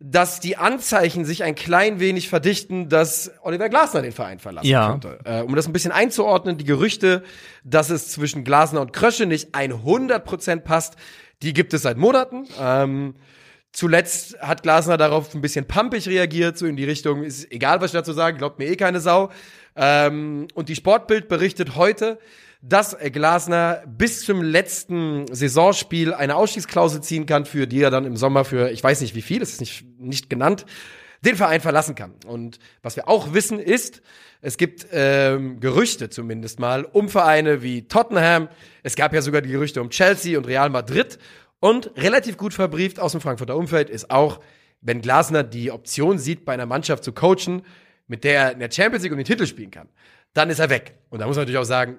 dass die Anzeichen sich ein klein wenig verdichten, dass Oliver Glasner den Verein verlassen Ja. könnte. Äh, um das ein bisschen einzuordnen, die Gerüchte, dass es zwischen Glasner und Krösche nicht 100% passt, die gibt es seit Monaten. Ähm, zuletzt hat Glasner darauf ein bisschen pumpig reagiert, so in die Richtung, ist egal, was ich dazu sage, glaubt mir eh keine Sau. Ähm, und die Sportbild berichtet heute, dass Glasner bis zum letzten Saisonspiel eine Ausstiegsklausel ziehen kann, für die er dann im Sommer für, ich weiß nicht wie viel, das ist nicht, nicht genannt, den Verein verlassen kann. Und was wir auch wissen ist, es gibt ähm, Gerüchte zumindest mal um Vereine wie Tottenham. Es gab ja sogar die Gerüchte um Chelsea und Real Madrid. Und relativ gut verbrieft aus dem Frankfurter Umfeld ist auch, wenn Glasner die Option sieht, bei einer Mannschaft zu coachen, mit der er in der Champions League um den Titel spielen kann, dann ist er weg. Und da muss man natürlich auch sagen,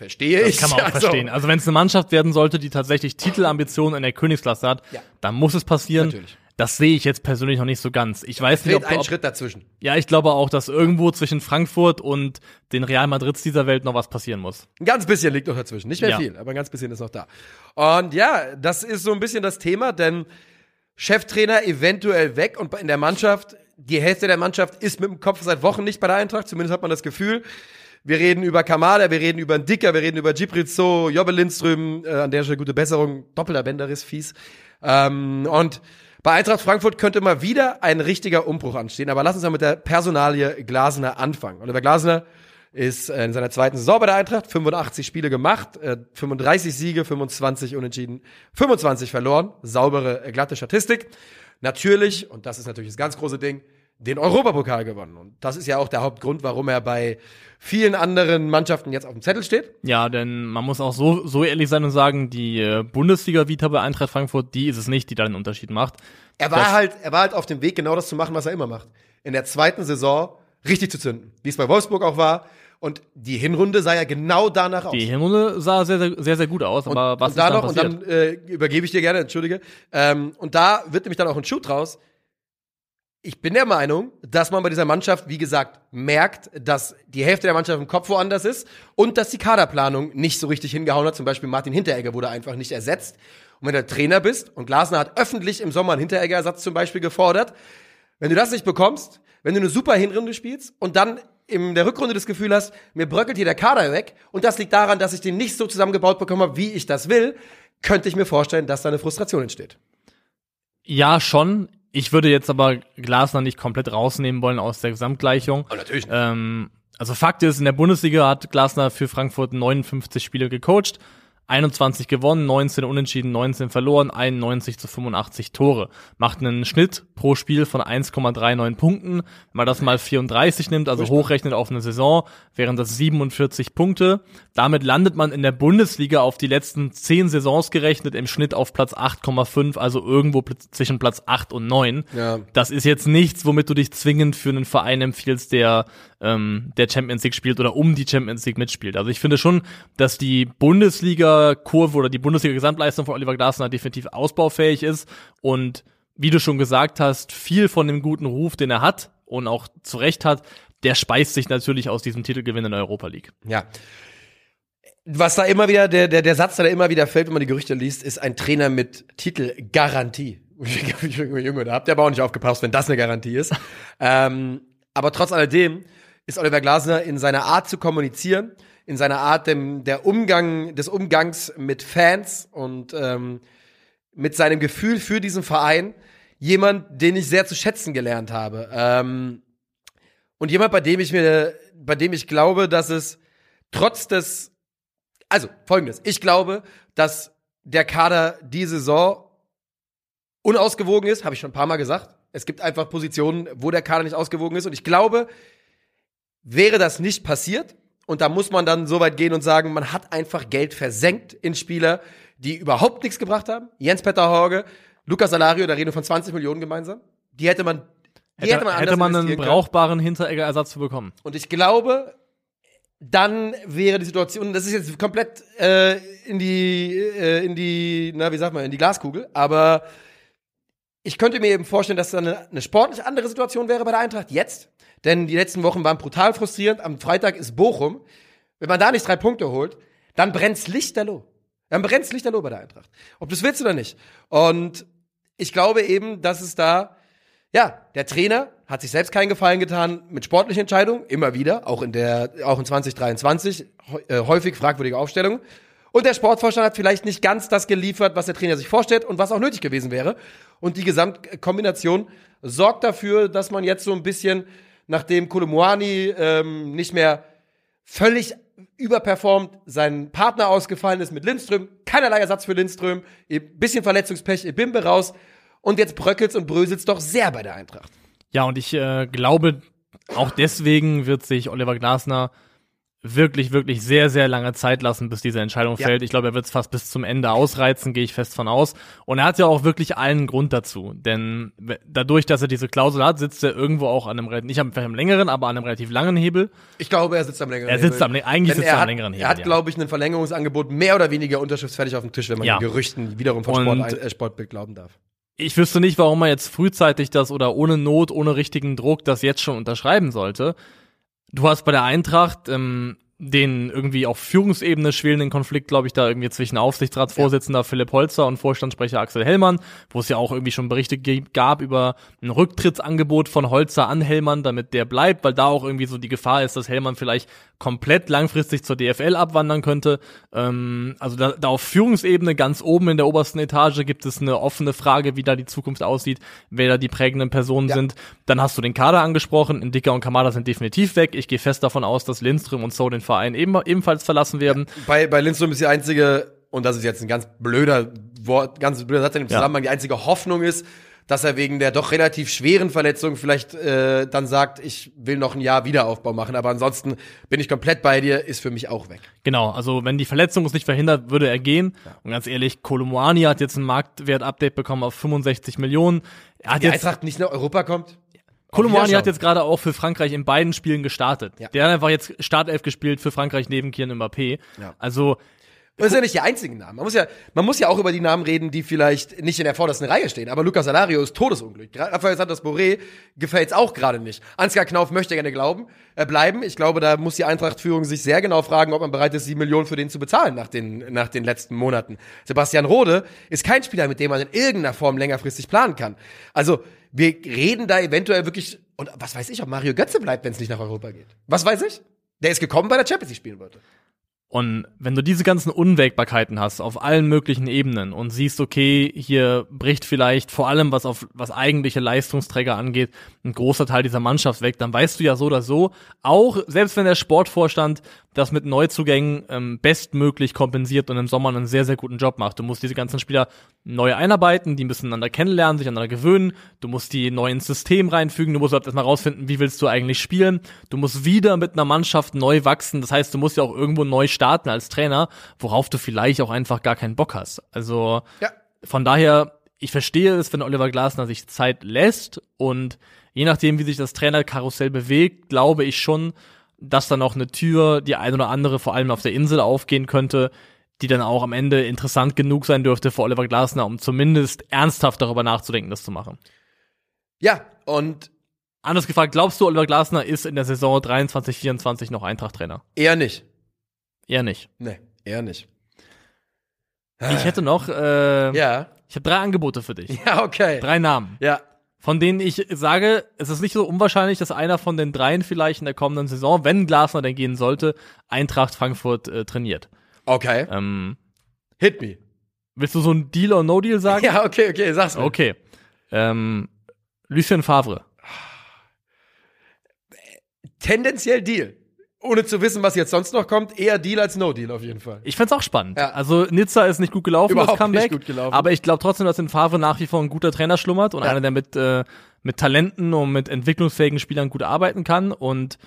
verstehe Das ich. kann man auch Also, verstehen. Also wenn es eine Mannschaft werden sollte, die tatsächlich Titelambitionen in der Königsklasse hat, Ja. dann muss es passieren. Natürlich. Das sehe ich jetzt persönlich noch nicht so ganz. Ich weiß nicht, ob, ein ob Schritt dazwischen. ja, ich glaube auch, dass irgendwo zwischen Frankfurt und den Real Madrids dieser Welt noch was passieren muss. Ein ganz bisschen liegt noch dazwischen. Nicht mehr Ja. viel, aber ein ganz bisschen ist noch da. Und ja, das ist so ein bisschen das Thema, denn Cheftrainer eventuell weg und in der Mannschaft, die Hälfte der Mannschaft ist mit dem Kopf seit Wochen nicht bei der Eintracht, zumindest hat man das Gefühl. Wir reden über Kamada, wir reden über einen Dicker, wir reden über Giprizzo, Jobbe Lindström, äh, an der Stelle gute Besserung, doppelter Bänderriss, fies. Ähm, und bei Eintracht Frankfurt könnte mal wieder ein richtiger Umbruch anstehen. Aber lass uns mal mit der Personalie Glasner anfangen. Oliver Glasner ist äh, in seiner zweiten Saison bei der Eintracht, 85 Spiele gemacht, äh, 35 Siege, 25 Unentschieden, 25 verloren. Saubere, äh, glatte Statistik. Natürlich, und das ist natürlich das ganz große Ding, den Europapokal gewonnen. Und das ist ja auch der Hauptgrund, warum er bei vielen anderen Mannschaften jetzt auf dem Zettel steht. Ja, denn man muss auch so, so ehrlich sein und sagen, die äh, Bundesliga-Vita bei Eintracht Frankfurt, die ist es nicht, die da den Unterschied macht. Er war Das- halt, er war halt auf dem Weg, genau das zu machen, was er immer macht. In der zweiten Saison richtig zu zünden. Wie es bei Wolfsburg auch war. Und die Hinrunde sah ja genau danach aus. Die Hinrunde sah sehr, sehr, sehr, sehr gut aus, aber was und da ist dann noch, und dann äh, übergebe ich dir gerne, entschuldige. Ähm, und da wird nämlich dann auch ein Shoot draus. Ich bin der Meinung, dass man bei dieser Mannschaft, wie gesagt, merkt, dass die Hälfte der Mannschaft im Kopf woanders ist und dass die Kaderplanung nicht so richtig hingehauen hat. Zum Beispiel Martin Hinteregger wurde einfach nicht ersetzt. Und wenn du Trainer bist und Glasner hat öffentlich im Sommer einen Hinteregger-Ersatz zum Beispiel gefordert, wenn du das nicht bekommst, wenn du eine super Hinrunde spielst und dann in der Rückrunde das Gefühl hast, mir bröckelt hier der Kader weg und das liegt daran, dass ich den nicht so zusammengebaut bekommen habe, wie ich das will, könnte ich mir vorstellen, dass da eine Frustration entsteht. Ja, schon. Ich würde jetzt aber Glasner nicht komplett rausnehmen wollen aus der Gesamtgleichung. Oh, natürlich. Ähm, also Fakt ist, in der Bundesliga hat Glasner für Frankfurt 59 Spiele gecoacht. 21 gewonnen, 19 unentschieden, 19 verloren, 91 zu 85 Tore. Macht einen Schnitt pro Spiel von 1,39 Punkten. Wenn man das mal 34 nimmt, also hochrechnet auf eine Saison, wären das 47 Punkte. Damit landet man in der Bundesliga auf die letzten 10 Saisons gerechnet im Schnitt auf Platz 8,5, also irgendwo zwischen Platz 8 und 9. Ja. Das ist jetzt nichts, womit du dich zwingend für einen Verein empfiehlst, der ähm, der Champions League spielt oder um die Champions League mitspielt. Also ich finde schon, dass die Bundesliga-Kurve oder die Bundesliga-Gesamtleistung von Oliver Glasner definitiv ausbaufähig ist und wie du schon gesagt hast, viel von dem guten Ruf, den er hat und auch zu Recht hat, der speist sich natürlich aus diesem Titelgewinn in der Europa League. Ja. Was da immer wieder, der, der, der Satz, der da immer wieder fällt, wenn man die Gerüchte liest, ist ein Trainer mit Titelgarantie. Junge, da habt ihr aber auch nicht aufgepasst, wenn das eine Garantie ist. ähm, aber trotz alledem ist Oliver Glasner in seiner Art zu kommunizieren, in seiner Art dem, der Umgang, des Umgangs mit Fans und ähm, mit seinem Gefühl für diesen Verein jemand, den ich sehr zu schätzen gelernt habe. Ähm, und jemand, bei dem ich mir, bei dem ich glaube, dass es trotz des, also folgendes, ich glaube, dass der Kader die Saison unausgewogen ist, habe ich schon ein paar Mal gesagt. Es gibt einfach Positionen, wo der Kader nicht ausgewogen ist. Und ich glaube, wäre das nicht passiert, und da muss man dann so weit gehen und sagen, man hat einfach Geld versenkt in Spieler, die überhaupt nichts gebracht haben. Jens-Peter Horge, Lukas Salario, da reden wir von 20 Millionen gemeinsam. Die hätte man, die Hätte, hätte man, hätte man einen brauchbaren Hinteregger-Ersatz bekommen. Und ich glaube, dann wäre die Situation, das ist jetzt komplett äh, in die, äh, in die, na, wie sagt man, in die Glaskugel, aber ich könnte mir eben vorstellen, dass da eine, eine sportlich andere Situation wäre bei der Eintracht jetzt. Denn die letzten Wochen waren brutal frustrierend. Am Freitag ist Bochum. Wenn man da nicht drei Punkte holt, dann brennt's lichterloh. Dann brennt's lichterloh bei der Eintracht. Ob du es willst oder nicht. Und ich glaube eben, dass es da, ja, der Trainer hat sich selbst keinen Gefallen getan mit sportlichen Entscheidungen, immer wieder, auch in der, auch in 2023, hä- äh, häufig fragwürdige Aufstellungen. Und der Sportvorstand hat vielleicht nicht ganz das geliefert, was der Trainer sich vorstellt und was auch nötig gewesen wäre. Und die Gesamtkombination sorgt dafür, dass man jetzt so ein bisschen, nachdem Kolomoani ähm, nicht mehr völlig überperformt, sein Partner ausgefallen ist mit Lindström, keinerlei Ersatz für Lindström, ein bisschen Verletzungspech, Ibimbe raus und jetzt bröckelt's und bröselt's doch sehr bei der Eintracht. Ja, und ich äh, glaube, auch deswegen wird sich Oliver Glasner wirklich, wirklich sehr, sehr lange Zeit lassen, bis diese Entscheidung Ja. fällt. Ich glaube, er wird es fast bis zum Ende ausreizen, gehe ich fest von aus. Und er hat ja auch wirklich allen Grund dazu. Denn dadurch, dass er diese Klausel hat, sitzt er irgendwo auch an einem, nicht am, vielleicht am längeren, aber an einem relativ langen Hebel. Ich glaube, er sitzt am längeren Er sitzt am, eigentlich Denn sitzt er am hat, längeren Hebel. Er hat, ja. glaube ich, ein Verlängerungsangebot mehr oder weniger unterschriftsfertig auf dem Tisch, wenn man Ja. den Gerüchten wiederum Und- Sport, äh, Sportbild glauben darf. Ich wüsste nicht, warum man jetzt frühzeitig das oder ohne Not, ohne richtigen Druck das jetzt schon unterschreiben sollte. Du hast bei der Eintracht ähm, den irgendwie auf Führungsebene schwelenden Konflikt, glaube ich, da irgendwie zwischen Aufsichtsratsvorsitzender Philipp Holzer und Vorstandssprecher Axel Hellmann, wo es ja auch irgendwie schon Berichte gab über ein Rücktrittsangebot von Holzer an Hellmann, damit der bleibt, weil da auch irgendwie so die Gefahr ist, dass Hellmann vielleicht komplett langfristig zur DFL abwandern könnte. Ähm, also da, da auf Führungsebene ganz oben in der obersten Etage gibt es eine offene Frage, wie da die Zukunft aussieht, wer da die prägenden Personen Ja. sind. Dann hast du den Kader angesprochen. Indika und Kamada sind definitiv weg. Ich gehe fest davon aus, dass Lindström und So den Verein eben, ebenfalls verlassen werden. Bei, bei Lindström ist die einzige, und das ist jetzt ein ganz blöder Wort, ganz blöder Satz in dem Ja. Zusammenhang, die einzige Hoffnung ist, dass er wegen der doch relativ schweren Verletzung vielleicht äh, dann sagt, ich will noch ein Jahr Wiederaufbau machen. Aber ansonsten bin ich komplett bei dir, ist für mich auch weg. Genau, also wenn die Verletzung es nicht verhindert, würde er gehen. Und ganz ehrlich, Kolomoani hat jetzt ein Marktwert-Update bekommen auf 65 Millionen. Er hat Die jetzt Eintracht nicht nach Europa kommt? Wiederschauen. hat jetzt gerade auch für Frankreich in beiden Spielen gestartet. Ja. Der hat einfach jetzt Startelf gespielt für Frankreich neben Kian Mbappé. Ja. Also Das sind ja nicht die einzigen Namen. Man muss ja, man muss ja auch über die Namen reden, die vielleicht nicht in der vordersten Reihe stehen. Aber Lucas Alario ist Todesunglück. Rafael Santos Boré gefällt's auch gerade nicht. Ansgar Knauf möchte gerne glauben, äh, bleiben. Ich glaube, da muss die Eintracht-Führung sich sehr genau fragen, ob man bereit ist, sieben Millionen für den zu bezahlen nach den, nach den letzten Monaten. Sebastian Rode ist kein Spieler, mit dem man in irgendeiner Form längerfristig planen kann. Also, wir reden da eventuell wirklich, und was weiß ich, ob Mario Götze bleibt, wenn es nicht nach Europa geht. Was weiß ich? Der ist gekommen, weil er Champions League spielen wollte. Und wenn du diese ganzen Unwägbarkeiten hast auf allen möglichen Ebenen und siehst, okay, hier bricht vielleicht vor allem was auf was eigentliche Leistungsträger angeht, ein großer Teil dieser Mannschaft weg, dann weißt du ja so oder so, auch selbst wenn der Sportvorstand das mit Neuzugängen ähm, bestmöglich kompensiert und im Sommer einen sehr, sehr guten Job macht. Du musst diese ganzen Spieler neu einarbeiten, die bisschen einander kennenlernen, sich aneinander gewöhnen. Du musst die neu ins System reinfügen. Du musst überhaupt erstmal rausfinden, wie willst du eigentlich spielen. Du musst wieder mit einer Mannschaft neu wachsen. Das heißt, du musst ja auch irgendwo neu starten als Trainer, worauf du vielleicht auch einfach gar keinen Bock hast. Also Ja. von daher, ich verstehe es, wenn Oliver Glasner sich Zeit lässt und je nachdem, wie sich das Trainerkarussell bewegt, glaube ich schon, dass da noch eine Tür, die ein oder andere vor allem auf der Insel aufgehen könnte, die dann auch am Ende interessant genug sein dürfte für Oliver Glasner, um zumindest ernsthaft darüber nachzudenken, das zu machen. Ja, und Anders gefragt, glaubst du, Oliver Glasner ist in der Saison 23, 24 noch Eintracht-Trainer? eher nicht. Eher nicht. Nee, eher nicht. Ich hätte noch, äh, Ja. ich habe drei Angebote für dich. Ja, okay. Drei Namen. Ja. Von denen ich sage, es ist nicht so unwahrscheinlich, dass einer von den dreien vielleicht in der kommenden Saison, wenn Glasner denn gehen sollte, Eintracht Frankfurt äh, trainiert. Okay. Ähm, Hit me. willst du so ein Deal or No Deal sagen? Ja, okay, okay, sag's mir. Okay. Ähm, Lucien Favre. Tendenziell Deal. Ohne zu wissen, was jetzt sonst noch kommt, eher Deal als No Deal auf jeden Fall. Ich find's auch spannend. Ja. Also Nizza ist nicht gut gelaufen, Überhaupt das Comeback. nicht gut gelaufen. Aber ich glaube trotzdem, dass in Favre nach wie vor ein guter Trainer schlummert und Ja. einer, der mit, äh, mit Talenten und mit entwicklungsfähigen Spielern gut arbeiten kann. Und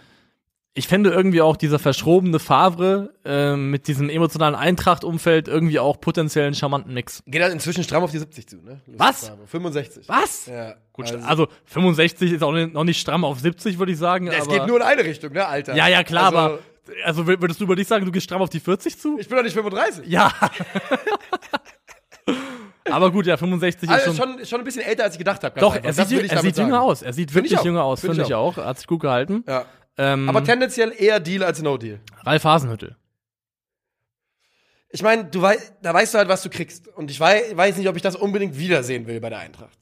ich fände irgendwie auch dieser verschrobene Favre äh, mit diesem emotionalen Eintracht-Umfeld irgendwie auch potenziell einen charmanten Mix. Geht halt inzwischen stramm auf die 70 zu, ne? Was? 65. Was? Ja. Gut, also, also, 65 ist auch noch nicht stramm auf 70, würde ich sagen. es aber geht nur in eine Richtung, ne, Alter? ja, ja, klar, also, aber also wür- würdest du über dich sagen, du gehst stramm auf die 40 zu? Ich bin doch nicht 35. Ja. aber gut, ja, 65 ist Also schon. schon, schon ein bisschen älter, als ich gedacht habe. Doch, er sieht, er sieht jünger aus. Er sieht Find ich wirklich auch. jünger aus, Find finde ich ich auch. Er hat sich gut gehalten. Ja. Ähm, Aber tendenziell eher Deal als No Deal. Ralf Hasenhüttel. Ich meine, du weißt, da weißt du halt, was du kriegst. Und ich weiß, weiß nicht, ob ich das unbedingt wiedersehen will bei der Eintracht.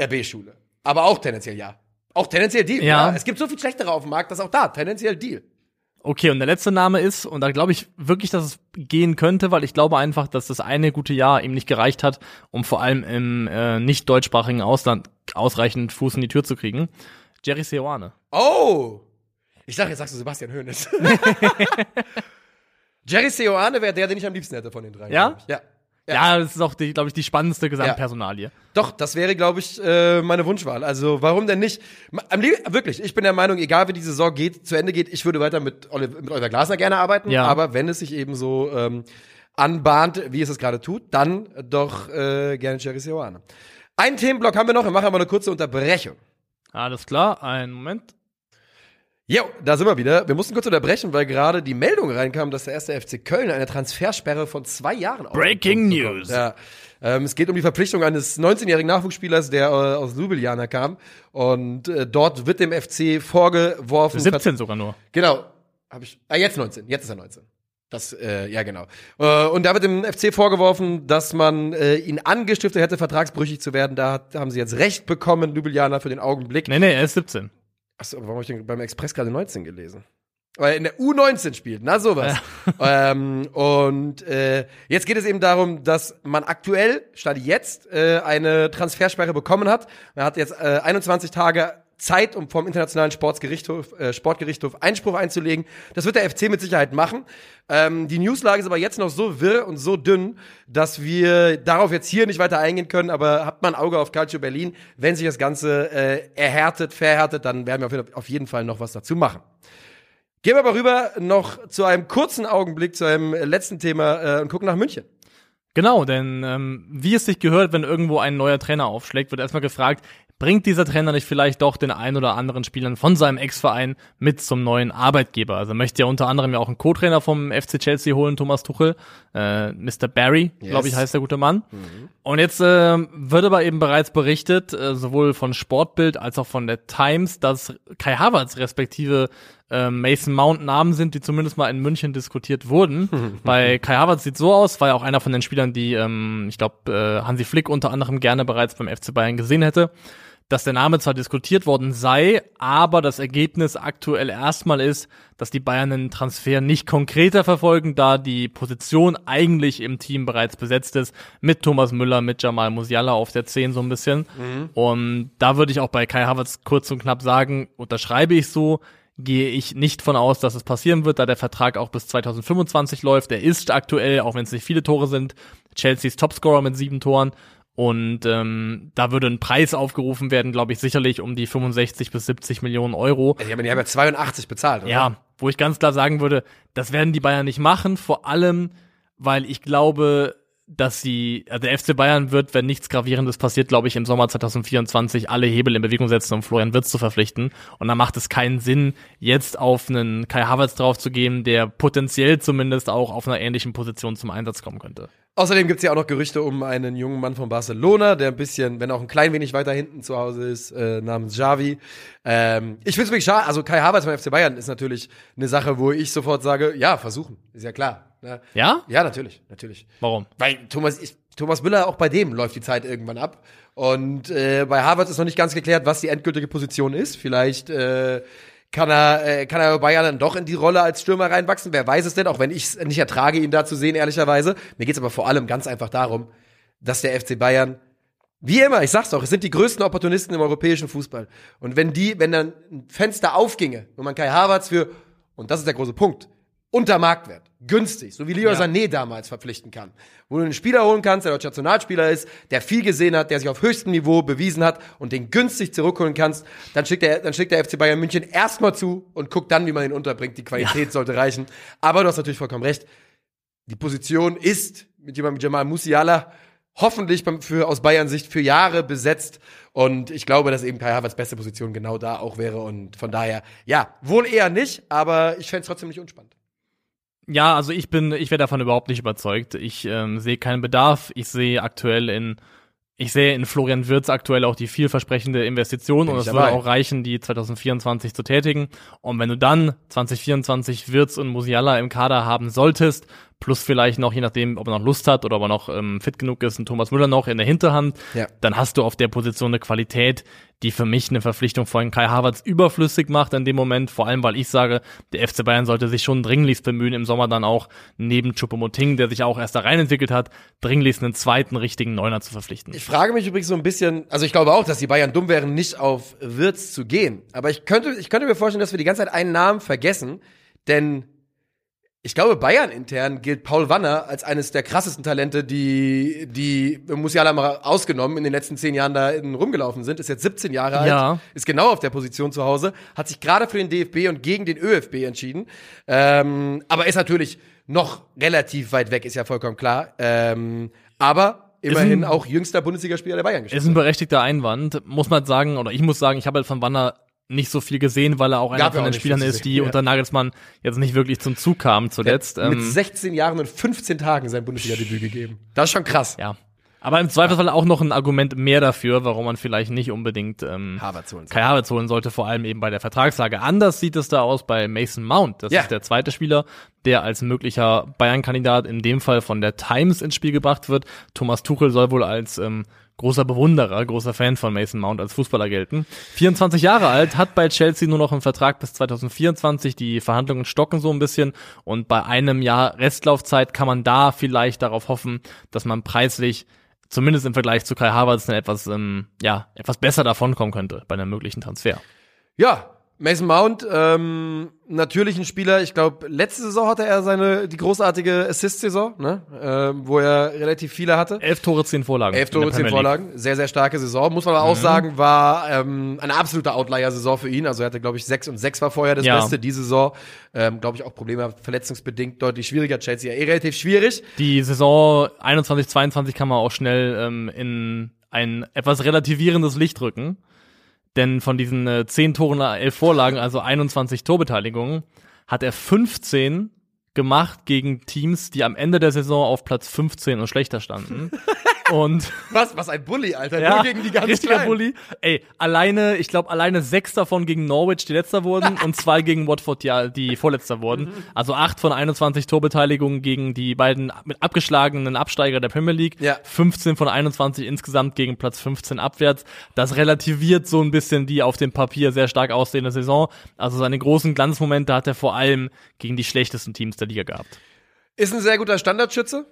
RB-Schule. Aber auch tendenziell ja. Auch tendenziell Deal. Ja. Es gibt so viel schlechtere auf dem Markt, dass auch da tendenziell Deal. Okay, und der letzte Name ist, und da glaube ich wirklich, dass es gehen könnte, weil ich glaube einfach, dass das eine gute Jahr ihm nicht gereicht hat, um vor allem im äh, nicht deutschsprachigen Ausland ausreichend Fuß in die Tür zu kriegen. Jerry Seoane. Oh! Ich dachte, jetzt sagst du Sebastian Hoeneß. Jerry Seoane wäre der, den ich am liebsten hätte von den drei. Ja? ich. Ja. Ja, das ist auch, glaube ich, die spannendste Gesamtpersonalie. Doch, das wäre, glaube ich, äh, meine Wunschwahl. Also, warum denn nicht? Am wirklich, ich bin der Meinung, egal wie die Saison geht, zu Ende geht, ich würde weiter mit, Oli- mit Oliver Glasner gerne arbeiten. Ja. Aber wenn es sich eben so ähm, anbahnt, wie es es gerade tut, dann doch äh, gerne Jerry Seoane. Einen Themenblock haben wir noch, wir machen aber eine kurze Unterbrechung. Alles klar, einen Moment. Jo, da sind wir wieder. Wir mussten kurz unterbrechen, weil gerade die Meldung reinkam, dass der erste FC Köln eine Transfersperre von zwei Jahren Breaking. News. Ja. Ähm, es geht um die Verpflichtung eines 19-jährigen Nachwuchsspielers, der äh, aus Ljubljana kam. Und äh, dort wird dem FC vorgeworfen. 17 sogar nur. Genau. Hab ich. Ah, jetzt 19. Jetzt ist er 19. Das, äh, ja, genau. Äh, und da wird dem FC vorgeworfen, dass man äh, ihn angestiftet hätte, vertragsbrüchig zu werden. Da hat, haben sie jetzt Recht bekommen, Ljubljana, für den Augenblick. Nee, nee, er ist 17. Achso, warum habe ich denn beim Express gerade 19 gelesen? Weil er in der U19 spielt, na sowas. ähm, und äh, jetzt geht es eben darum, dass man aktuell, statt jetzt, äh, eine Transfersperre bekommen hat. Man hat jetzt äh, 21 Tage Zeit, um vom Internationalen Sportgerichtshof, äh, Sportgerichtshof Einspruch einzulegen. Das wird der FC mit Sicherheit machen. Ähm, die Newslage ist aber jetzt noch so wirr und so dünn, dass wir darauf jetzt hier nicht weiter eingehen können. Aber habt mal ein Auge auf Calcio Berlin. Wenn sich das Ganze äh, erhärtet, verhärtet, dann werden wir auf- jeden Fall noch was dazu machen. Gehen wir aber rüber noch zu einem kurzen Augenblick zu einem letzten Thema äh, und gucken nach München. Genau, denn ähm, wie es sich gehört, wenn irgendwo ein neuer Trainer aufschlägt, wird erstmal gefragt, bringt dieser Trainer nicht vielleicht doch den ein oder anderen Spielern von seinem Ex-Verein mit zum neuen Arbeitgeber? Also möchte ja unter anderem ja auch einen Co-Trainer vom FC Chelsea holen, Thomas Tuchel, äh, Mr. Barry, yes. glaube ich, heißt der gute Mann. Mhm. Und jetzt äh, wird aber eben bereits berichtet, äh, sowohl von Sportbild als auch von der Times, dass Kai Havertz respektive äh, Mason Mount Namen sind, die zumindest mal in München diskutiert wurden. Bei Kai Havertz sieht so aus, war ja auch einer von den Spielern, die ähm, ich glaube äh, Hansi Flick unter anderem gerne bereits beim FC Bayern gesehen hätte dass der Name zwar diskutiert worden sei, aber das Ergebnis aktuell erstmal ist, dass die Bayern den Transfer nicht konkreter verfolgen, da die Position eigentlich im Team bereits besetzt ist, mit Thomas Müller, mit Jamal Musiala auf der 10 so ein bisschen. Mhm. Und da würde ich auch bei Kai Havertz kurz und knapp sagen, unterschreibe ich so, gehe ich nicht von aus, dass es passieren wird, da der Vertrag auch bis 2025 läuft. Er ist aktuell, auch wenn es nicht viele Tore sind, Chelseas Topscorer mit sieben Toren. Und ähm, da würde ein Preis aufgerufen werden, glaube ich, sicherlich um die 65 bis 70 Millionen Euro. Also, die haben ja 82 bezahlt, oder? Ja, wo ich ganz klar sagen würde, das werden die Bayern nicht machen, vor allem, weil ich glaube, dass sie, also der FC Bayern wird, wenn nichts Gravierendes passiert, glaube ich, im Sommer 2024 alle Hebel in Bewegung setzen, um Florian Wirtz zu verpflichten. Und da macht es keinen Sinn, jetzt auf einen Kai Havertz drauf zu gehen, der potenziell zumindest auch auf einer ähnlichen Position zum Einsatz kommen könnte. Außerdem gibt es ja auch noch Gerüchte um einen jungen Mann von Barcelona, der ein bisschen, wenn auch ein klein wenig weiter hinten zu Hause ist, äh, namens Javi. Ähm, ich finde es wirklich schade. Also Kai Havertz beim FC Bayern ist natürlich eine Sache, wo ich sofort sage, ja, versuchen. Ist ja klar. Ne? Ja? Ja, natürlich, natürlich. Warum? Weil Thomas, ich, Thomas Müller, auch bei dem läuft die Zeit irgendwann ab. Und äh, bei Harvard ist noch nicht ganz geklärt, was die endgültige Position ist. Vielleicht äh, kann er, äh, kann er bei Bayern dann doch in die Rolle als Stürmer reinwachsen. Wer weiß es denn, auch wenn ich es nicht ertrage, ihn da zu sehen, ehrlicherweise. Mir geht's aber vor allem ganz einfach darum, dass der FC Bayern wie immer, ich sag's doch, es sind die größten Opportunisten im europäischen Fußball. Und wenn die, wenn dann ein Fenster aufginge, wo man Kai Havertz für, und das ist der große Punkt, unter Marktwert, günstig, so wie Leroy ja. Sané damals verpflichten kann. Wo du einen Spieler holen kannst, der deutscher Nationalspieler ist, der viel gesehen hat, der sich auf höchstem Niveau bewiesen hat und den günstig zurückholen kannst, dann schickt der, dann schickt der FC Bayern München erstmal zu und guckt dann, wie man ihn unterbringt. Die Qualität ja. sollte reichen. Aber du hast natürlich vollkommen recht. Die Position ist mit jemandem Jamal Musiala hoffentlich für, aus Bayern Sicht für Jahre besetzt. Und ich glaube, dass eben Kai Havertz beste Position genau da auch wäre. Und von daher, ja, wohl eher nicht, aber ich fände es trotzdem nicht unspannend. Ja, also ich bin, ich wäre davon überhaupt nicht überzeugt. Ich ähm, sehe keinen Bedarf. Ich sehe aktuell in, ich sehe in Florian Wirtz aktuell auch die vielversprechende Investition bin und es würde auch reichen, die 2024 zu tätigen. Und wenn du dann 2024 Wirtz und Musiala im Kader haben solltest, plus vielleicht noch, je nachdem, ob er noch Lust hat oder ob er noch ähm, fit genug ist, ein Thomas Müller noch in der Hinterhand, ja. dann hast du auf der Position eine Qualität, die für mich eine Verpflichtung von Kai Havertz überflüssig macht in dem Moment, vor allem weil ich sage, der FC Bayern sollte sich schon dringlichst bemühen, im Sommer dann auch neben Choupo-Moting, der sich auch erst da rein entwickelt hat, dringlichst einen zweiten richtigen Neuner zu verpflichten. Ich frage mich übrigens so ein bisschen, also ich glaube auch, dass die Bayern dumm wären, nicht auf Wirtz zu gehen, aber ich könnte, ich könnte mir vorstellen, dass wir die ganze Zeit einen Namen vergessen, denn ich glaube, Bayern intern gilt Paul Wanner als eines der krassesten Talente, die, die Musiala mal ausgenommen in den letzten zehn Jahren da rumgelaufen sind. Ist jetzt 17 Jahre alt, ja. ist genau auf der Position zu Hause, hat sich gerade für den DFB und gegen den ÖFB entschieden. Ähm, aber ist natürlich noch relativ weit weg, ist ja vollkommen klar. Ähm, aber immerhin ein, auch jüngster Bundesligaspieler der Bayern gespielt. Ist ein berechtigter Einwand, muss man sagen, oder ich muss sagen, ich habe halt von Wanner nicht so viel gesehen, weil er auch einer von den Spielern ist, die ja. unter Nagelsmann jetzt nicht wirklich zum Zug kamen zuletzt. mit 16 ähm, Jahren und 15 Tagen sein Bundesliga-Debüt gegeben. Das ist schon krass. Ja. Aber im Zweifelsfall auch noch ein Argument mehr dafür, warum man vielleicht nicht unbedingt ähm, Havertz holen Kai Havertz holen sollte, vor allem eben bei der Vertragslage. Anders sieht es da aus bei Mason Mount. Das ja. ist der zweite Spieler, der als möglicher Bayern-Kandidat in dem Fall von der Times ins Spiel gebracht wird. Thomas Tuchel soll wohl als ähm, großer Bewunderer, großer Fan von Mason Mount als Fußballer gelten. 24 Jahre alt, hat bei Chelsea nur noch einen Vertrag bis 2024. Die Verhandlungen stocken so ein bisschen und bei einem Jahr Restlaufzeit kann man da vielleicht darauf hoffen, dass man preislich zumindest im Vergleich zu Kai Havertz etwas, ähm, ja, etwas besser davonkommen könnte bei einem möglichen Transfer. Ja, Mason Mount, ähm, natürlich ein Spieler, ich glaube, letzte Saison hatte er seine, die großartige Assist-Saison, ne? ähm, wo er relativ viele hatte. Elf Tore, zehn Vorlagen. Elf Tore, zehn Vorlagen. Sehr, sehr starke Saison. Muss man aber mhm. auch sagen, war ähm, eine absolute Outlier-Saison für ihn. Also er hatte, glaube ich, sechs und sechs war vorher das ja. Beste. Die Saison, ähm, glaube ich, auch Probleme verletzungsbedingt deutlich schwieriger. Chelsea ja eh relativ schwierig. Die Saison 21, 22 kann man auch schnell ähm, in ein etwas relativierendes Licht rücken. Denn von diesen äh, 10 Toren, 11 Vorlagen, also 21 Torbeteiligungen, hat er 15 gemacht gegen Teams, die am Ende der Saison auf Platz 15 und schlechter standen. Und Was, was ein Bully, Alter. ja, Nur gegen die ganz richtiger Kleinen. Bully. Ey, alleine, ich glaube, alleine sechs davon gegen Norwich, die letzter wurden, und zwei gegen Watford, ja, die vorletzter wurden. Also acht von 21 Torbeteiligungen gegen die beiden mit abgeschlagenen Absteiger der Premier League. Ja. 15 von 21 insgesamt gegen Platz 15 abwärts. Das relativiert so ein bisschen die auf dem Papier sehr stark aussehende Saison. Also seine großen Glanzmomente hat er vor allem gegen die schlechtesten Teams der Liga gehabt. Ist ein sehr guter Standardschütze.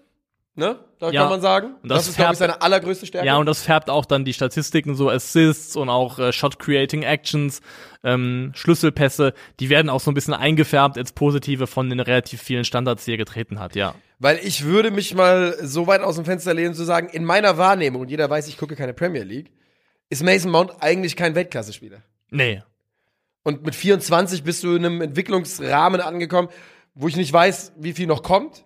Ne? Da Ja. kann man sagen. Und das, das ist, glaube ich, seine allergrößte Stärke. Ja, und das färbt auch dann die Statistiken, so Assists und auch äh, Shot-Creating Actions, ähm, Schlüsselpässe, die werden auch so ein bisschen eingefärbt ins Positive von den relativ vielen Standards, die er getreten hat, ja. Weil ich würde mich mal so weit aus dem Fenster lehnen zu sagen, in meiner Wahrnehmung, und jeder weiß, ich gucke keine Premier League, ist Mason Mount eigentlich kein Weltklasse-Spieler. Nee. Und mit 24 bist du in einem Entwicklungsrahmen angekommen, wo ich nicht weiß, wie viel noch kommt.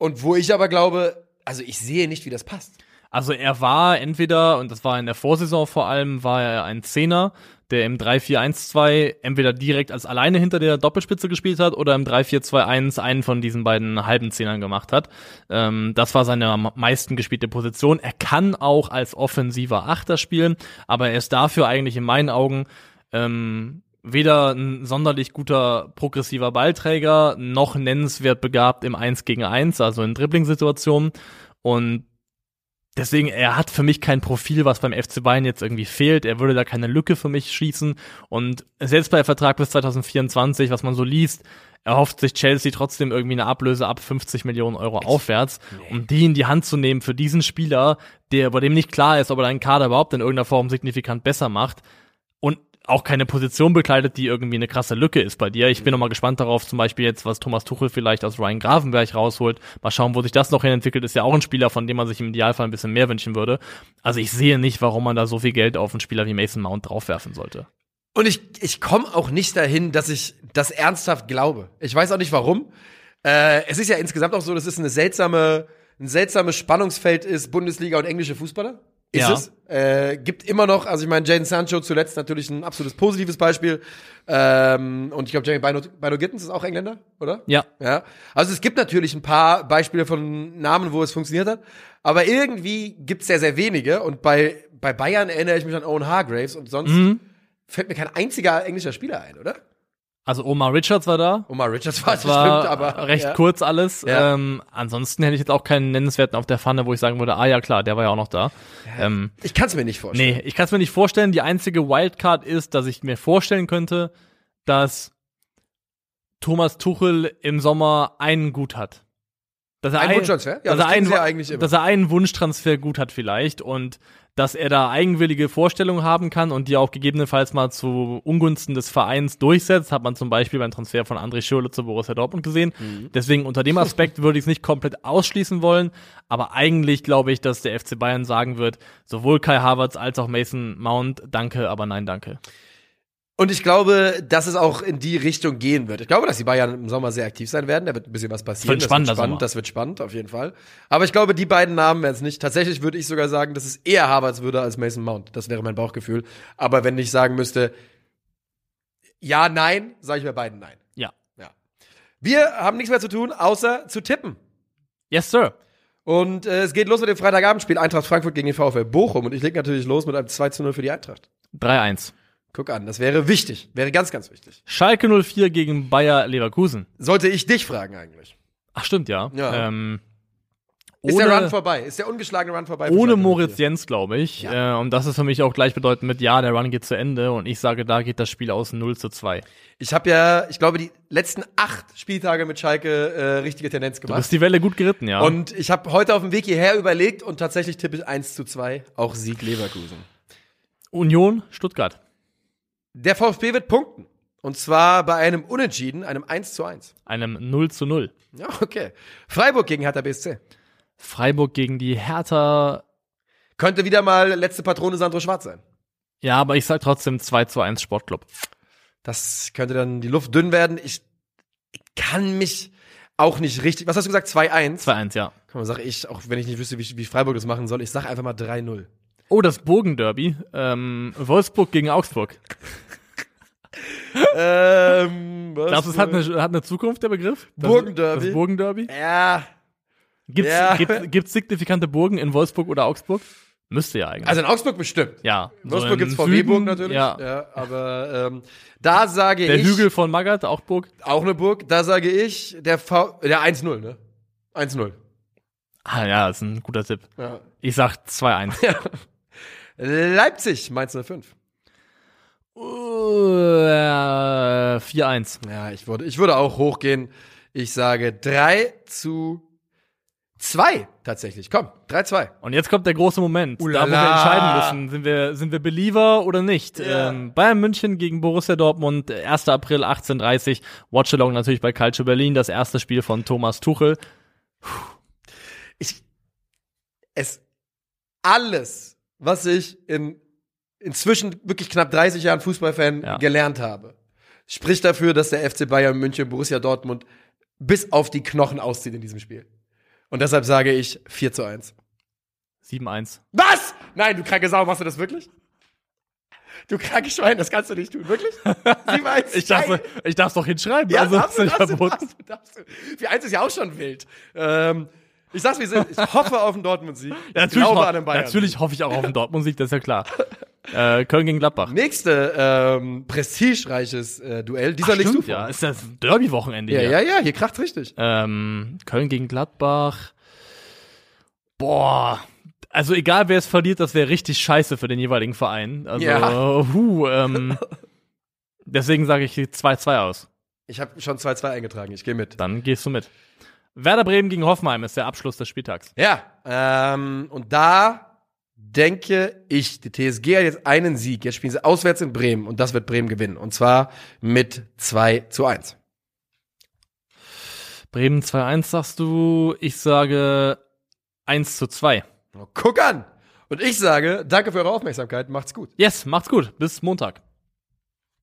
Und wo ich aber glaube, also ich sehe nicht, wie das passt. Also er war entweder, und das war in der Vorsaison vor allem, war er ein Zehner, der im 3-4-1-2 entweder direkt als alleine hinter der Doppelspitze gespielt hat oder im 3-4-2-1 einen von diesen beiden halben Zehnern gemacht hat. Ähm, das war seine am meisten gespielte Position. Er kann auch als offensiver Achter spielen, aber er ist dafür eigentlich in meinen Augen ähm, weder ein sonderlich guter progressiver Ballträger noch nennenswert begabt im 1 gegen 1, also in Dribbling-Situationen. Und Deswegen, er hat für mich kein Profil, was beim FC Bayern jetzt irgendwie fehlt. Er würde da keine Lücke für mich schießen. Und selbst bei Vertrag bis 2024, was man so liest, erhofft sich Chelsea trotzdem irgendwie eine Ablöse ab 50 Millionen Euro aufwärts, um die in die Hand zu nehmen für diesen Spieler, der, bei dem nicht klar ist, ob er deinen Kader überhaupt in irgendeiner Form signifikant besser macht. Und auch keine Position bekleidet, die irgendwie eine krasse Lücke ist bei dir. Ich bin noch mal gespannt darauf, zum Beispiel jetzt, was Thomas Tuchel vielleicht aus Ryan Gravenberg rausholt. Mal schauen, wo sich das noch hin entwickelt. Ist ja auch ein Spieler, von dem man sich im Idealfall ein bisschen mehr wünschen würde. Also ich sehe nicht, warum man da so viel Geld auf einen Spieler wie Mason Mount draufwerfen sollte. Und ich, ich komme auch nicht dahin, dass ich das ernsthaft glaube. Ich weiß auch nicht warum. Äh, es ist ja insgesamt auch so, dass es eine seltsame, ein seltsames Spannungsfeld ist, Bundesliga und englische Fußballer. Ist Ja. es. Äh, gibt immer noch, also ich meine, Jaden Sancho zuletzt natürlich ein absolutes positives Beispiel. Ähm, und ich glaube, Jeremy Bino, Bino Gittens ist auch Engländer, oder? Ja. Ja. Also es gibt natürlich ein paar Beispiele von Namen, wo es funktioniert hat. Aber irgendwie gibt es sehr, sehr wenige. Und bei, bei Bayern erinnere ich mich an Owen Hargraves und sonst fällt mir kein einziger englischer Spieler ein, oder? Also Omar Richards war da. Omar Richards war Das war stimmt, aber recht ja. kurz alles. Ja. Ähm, ansonsten hätte ich jetzt auch keinen nennenswerten auf der Pfanne, wo ich sagen würde, ah ja klar, der war ja auch noch da. Ähm, Ich kann es mir nicht vorstellen. Nee, ich kann es mir nicht vorstellen. Die einzige Wildcard ist, dass ich mir vorstellen könnte, dass Thomas Tuchel im Sommer einen gut hat. Dass er Ein ein- Wunschtransfer? Ja, dass, das er einen, eigentlich immer. dass er einen Wunschtransfer gut hat vielleicht und dass er da eigenwillige Vorstellungen haben kann und die auch gegebenenfalls mal zu Ungunsten des Vereins durchsetzt, hat man zum Beispiel beim Transfer von André Schürrle zu Borussia Dortmund gesehen. Mhm. Deswegen unter dem Aspekt würde ich es nicht komplett ausschließen wollen, aber eigentlich glaube ich, dass der FC Bayern sagen wird, sowohl Kai Havertz als auch Mason Mount, danke, aber nein, danke. Und ich glaube, dass es auch in die Richtung gehen wird. Ich glaube, dass die Bayern im Sommer sehr aktiv sein werden. Da wird ein bisschen was passieren. Wird ein das wird spannend, das wird spannend, auf jeden Fall. Aber ich glaube, die beiden Namen werden es nicht. Tatsächlich würde ich sogar sagen, dass es eher Havertz würde als Mason Mount. Das wäre mein Bauchgefühl. Aber wenn ich sagen müsste, ja, nein, sage ich bei beiden nein. Ja. Ja. Wir haben nichts mehr zu tun, außer zu tippen. Yes, Sir. Und äh, es geht los mit dem Freitagabendspiel Eintracht Frankfurt gegen den VfL Bochum. Und ich lege natürlich los mit einem 2 zu 0 für die Eintracht. 3-1. Guck an, das wäre wichtig. Wäre ganz, ganz wichtig. Schalke 04 gegen Bayer Leverkusen. Sollte ich dich fragen eigentlich. Ach, stimmt, ja. Ja. Ähm, Ist ohne- der Run vorbei? Ist der ungeschlagene Run vorbei? Ohne Moritz 04? Jens, glaube ich. Ja. Äh, und das ist für mich auch gleichbedeutend mit, ja, der Run geht zu Ende. Und ich sage, da geht das Spiel aus 0 zu 2. Ich habe ja, ich glaube, die letzten acht Spieltage mit Schalke äh, richtige Tendenz Du gemacht. bist die Welle gut geritten, ja. Und ich habe heute auf dem Weg hierher überlegt und tatsächlich tippe ich 1 zu 2, auch Sieg Leverkusen. Union, Stuttgart. Der VfB wird punkten. Und zwar bei einem Unentschieden, einem 1 zu 1. Einem 0 zu 0. Ja, okay. Freiburg gegen Hertha BSC. Freiburg gegen die Hertha. Könnte wieder mal letzte Patrone Sandro Schwarz sein. Ja, aber ich sag trotzdem 2 zu 1 Sportclub. Das könnte dann die Luft dünn werden. Ich, kann mich auch nicht richtig. Was hast du gesagt? 2-1? 2-1, ja. Komm, sag ich, auch wenn ich nicht wüsste, wie, wie Freiburg das machen soll, ich sag einfach mal 3-0. Oh, das Burgenderby. Ähm, Wolfsburg gegen Augsburg. ähm, was Glaubst du, es hat eine, hat eine Zukunft, der Begriff? Das- Burgenderby? Das Burgenderby? Ja. Gibt's, Ja. gibt, gibt's signifikante Burgen in Wolfsburg oder Augsburg? Müsste ja eigentlich. Also in Augsburg bestimmt. ja. In so Wolfsburg im gibt's VW-Burg natürlich. Ja. aber ähm, da sage Der ich. Hügel von Magath, auch Burg. Auch eine Burg. Da sage ich, der V. Der 1-0, ne? 1-0. Ah ja, ist ein guter Tipp. Ja. Ich sag 2-1. Leipzig, Mainz 05. Uh, äh, 4-1. Ja, ich würde, ich würde auch hochgehen. Ich sage 3 zu 2 tatsächlich. Komm, 3-2. Und jetzt kommt der große Moment. Da, wo wir Ulala. entscheiden müssen, sind wir, sind wir Believer oder nicht. Ja. Ähm, Bayern München gegen Borussia Dortmund, 1. April 18.30 Watchalong natürlich bei Calcio Berlin, das erste Spiel von Thomas Tuchel. Ich, es, alles, was ich in inzwischen wirklich knapp 30 Jahren Fußballfan Ja. gelernt habe, spricht dafür, dass der FC Bayern München Borussia Dortmund bis auf die Knochen auszieht in diesem Spiel. Und deshalb sage ich 4 zu 1. 7-1. Was? Nein, du kranke Sau, machst du das wirklich? Du kranke Schwein, das kannst du nicht tun, wirklich? 7 1. Ich darf, ich darf's doch hinschreiben, ja, also darfst ist du, nicht darfst du, verboten. darfst du, darfst du. 4 1 ist ja auch schon wild. Ähm, ich sag's wie es ist. Ich hoffe auf den Dortmund-Sieg. Ja, ich natürlich, glaube ho an den Bayern. natürlich hoffe ich auch auf den Dortmund-Sieg, das ist ja klar. Äh, Köln gegen Gladbach. Nächste ähm, prestigereiches äh, Duell. Dieser legst du vor. ja, ist das Derby-Wochenende ja, hier. ja, ja, hier kracht's richtig. Ähm, Köln gegen Gladbach. Boah. Also egal wer es verliert, das wäre richtig scheiße für den jeweiligen Verein. Also, Ja. hu, ähm, deswegen sage ich 2-2 aus. Ich habe schon 2-2 eingetragen, ich gehe mit. Dann gehst du mit. Werder Bremen gegen Hoffenheim ist der Abschluss des Spieltags. Ja, ähm, und da denke ich, die TSG hat jetzt einen Sieg. Jetzt spielen sie auswärts in Bremen und das wird Bremen gewinnen. Und zwar mit 2 zu 1. Bremen 2-1 sagst du, ich sage 1 zu 2. Guck an! Und ich sage, danke für eure Aufmerksamkeit, macht's gut. Yes, macht's gut. Bis Montag.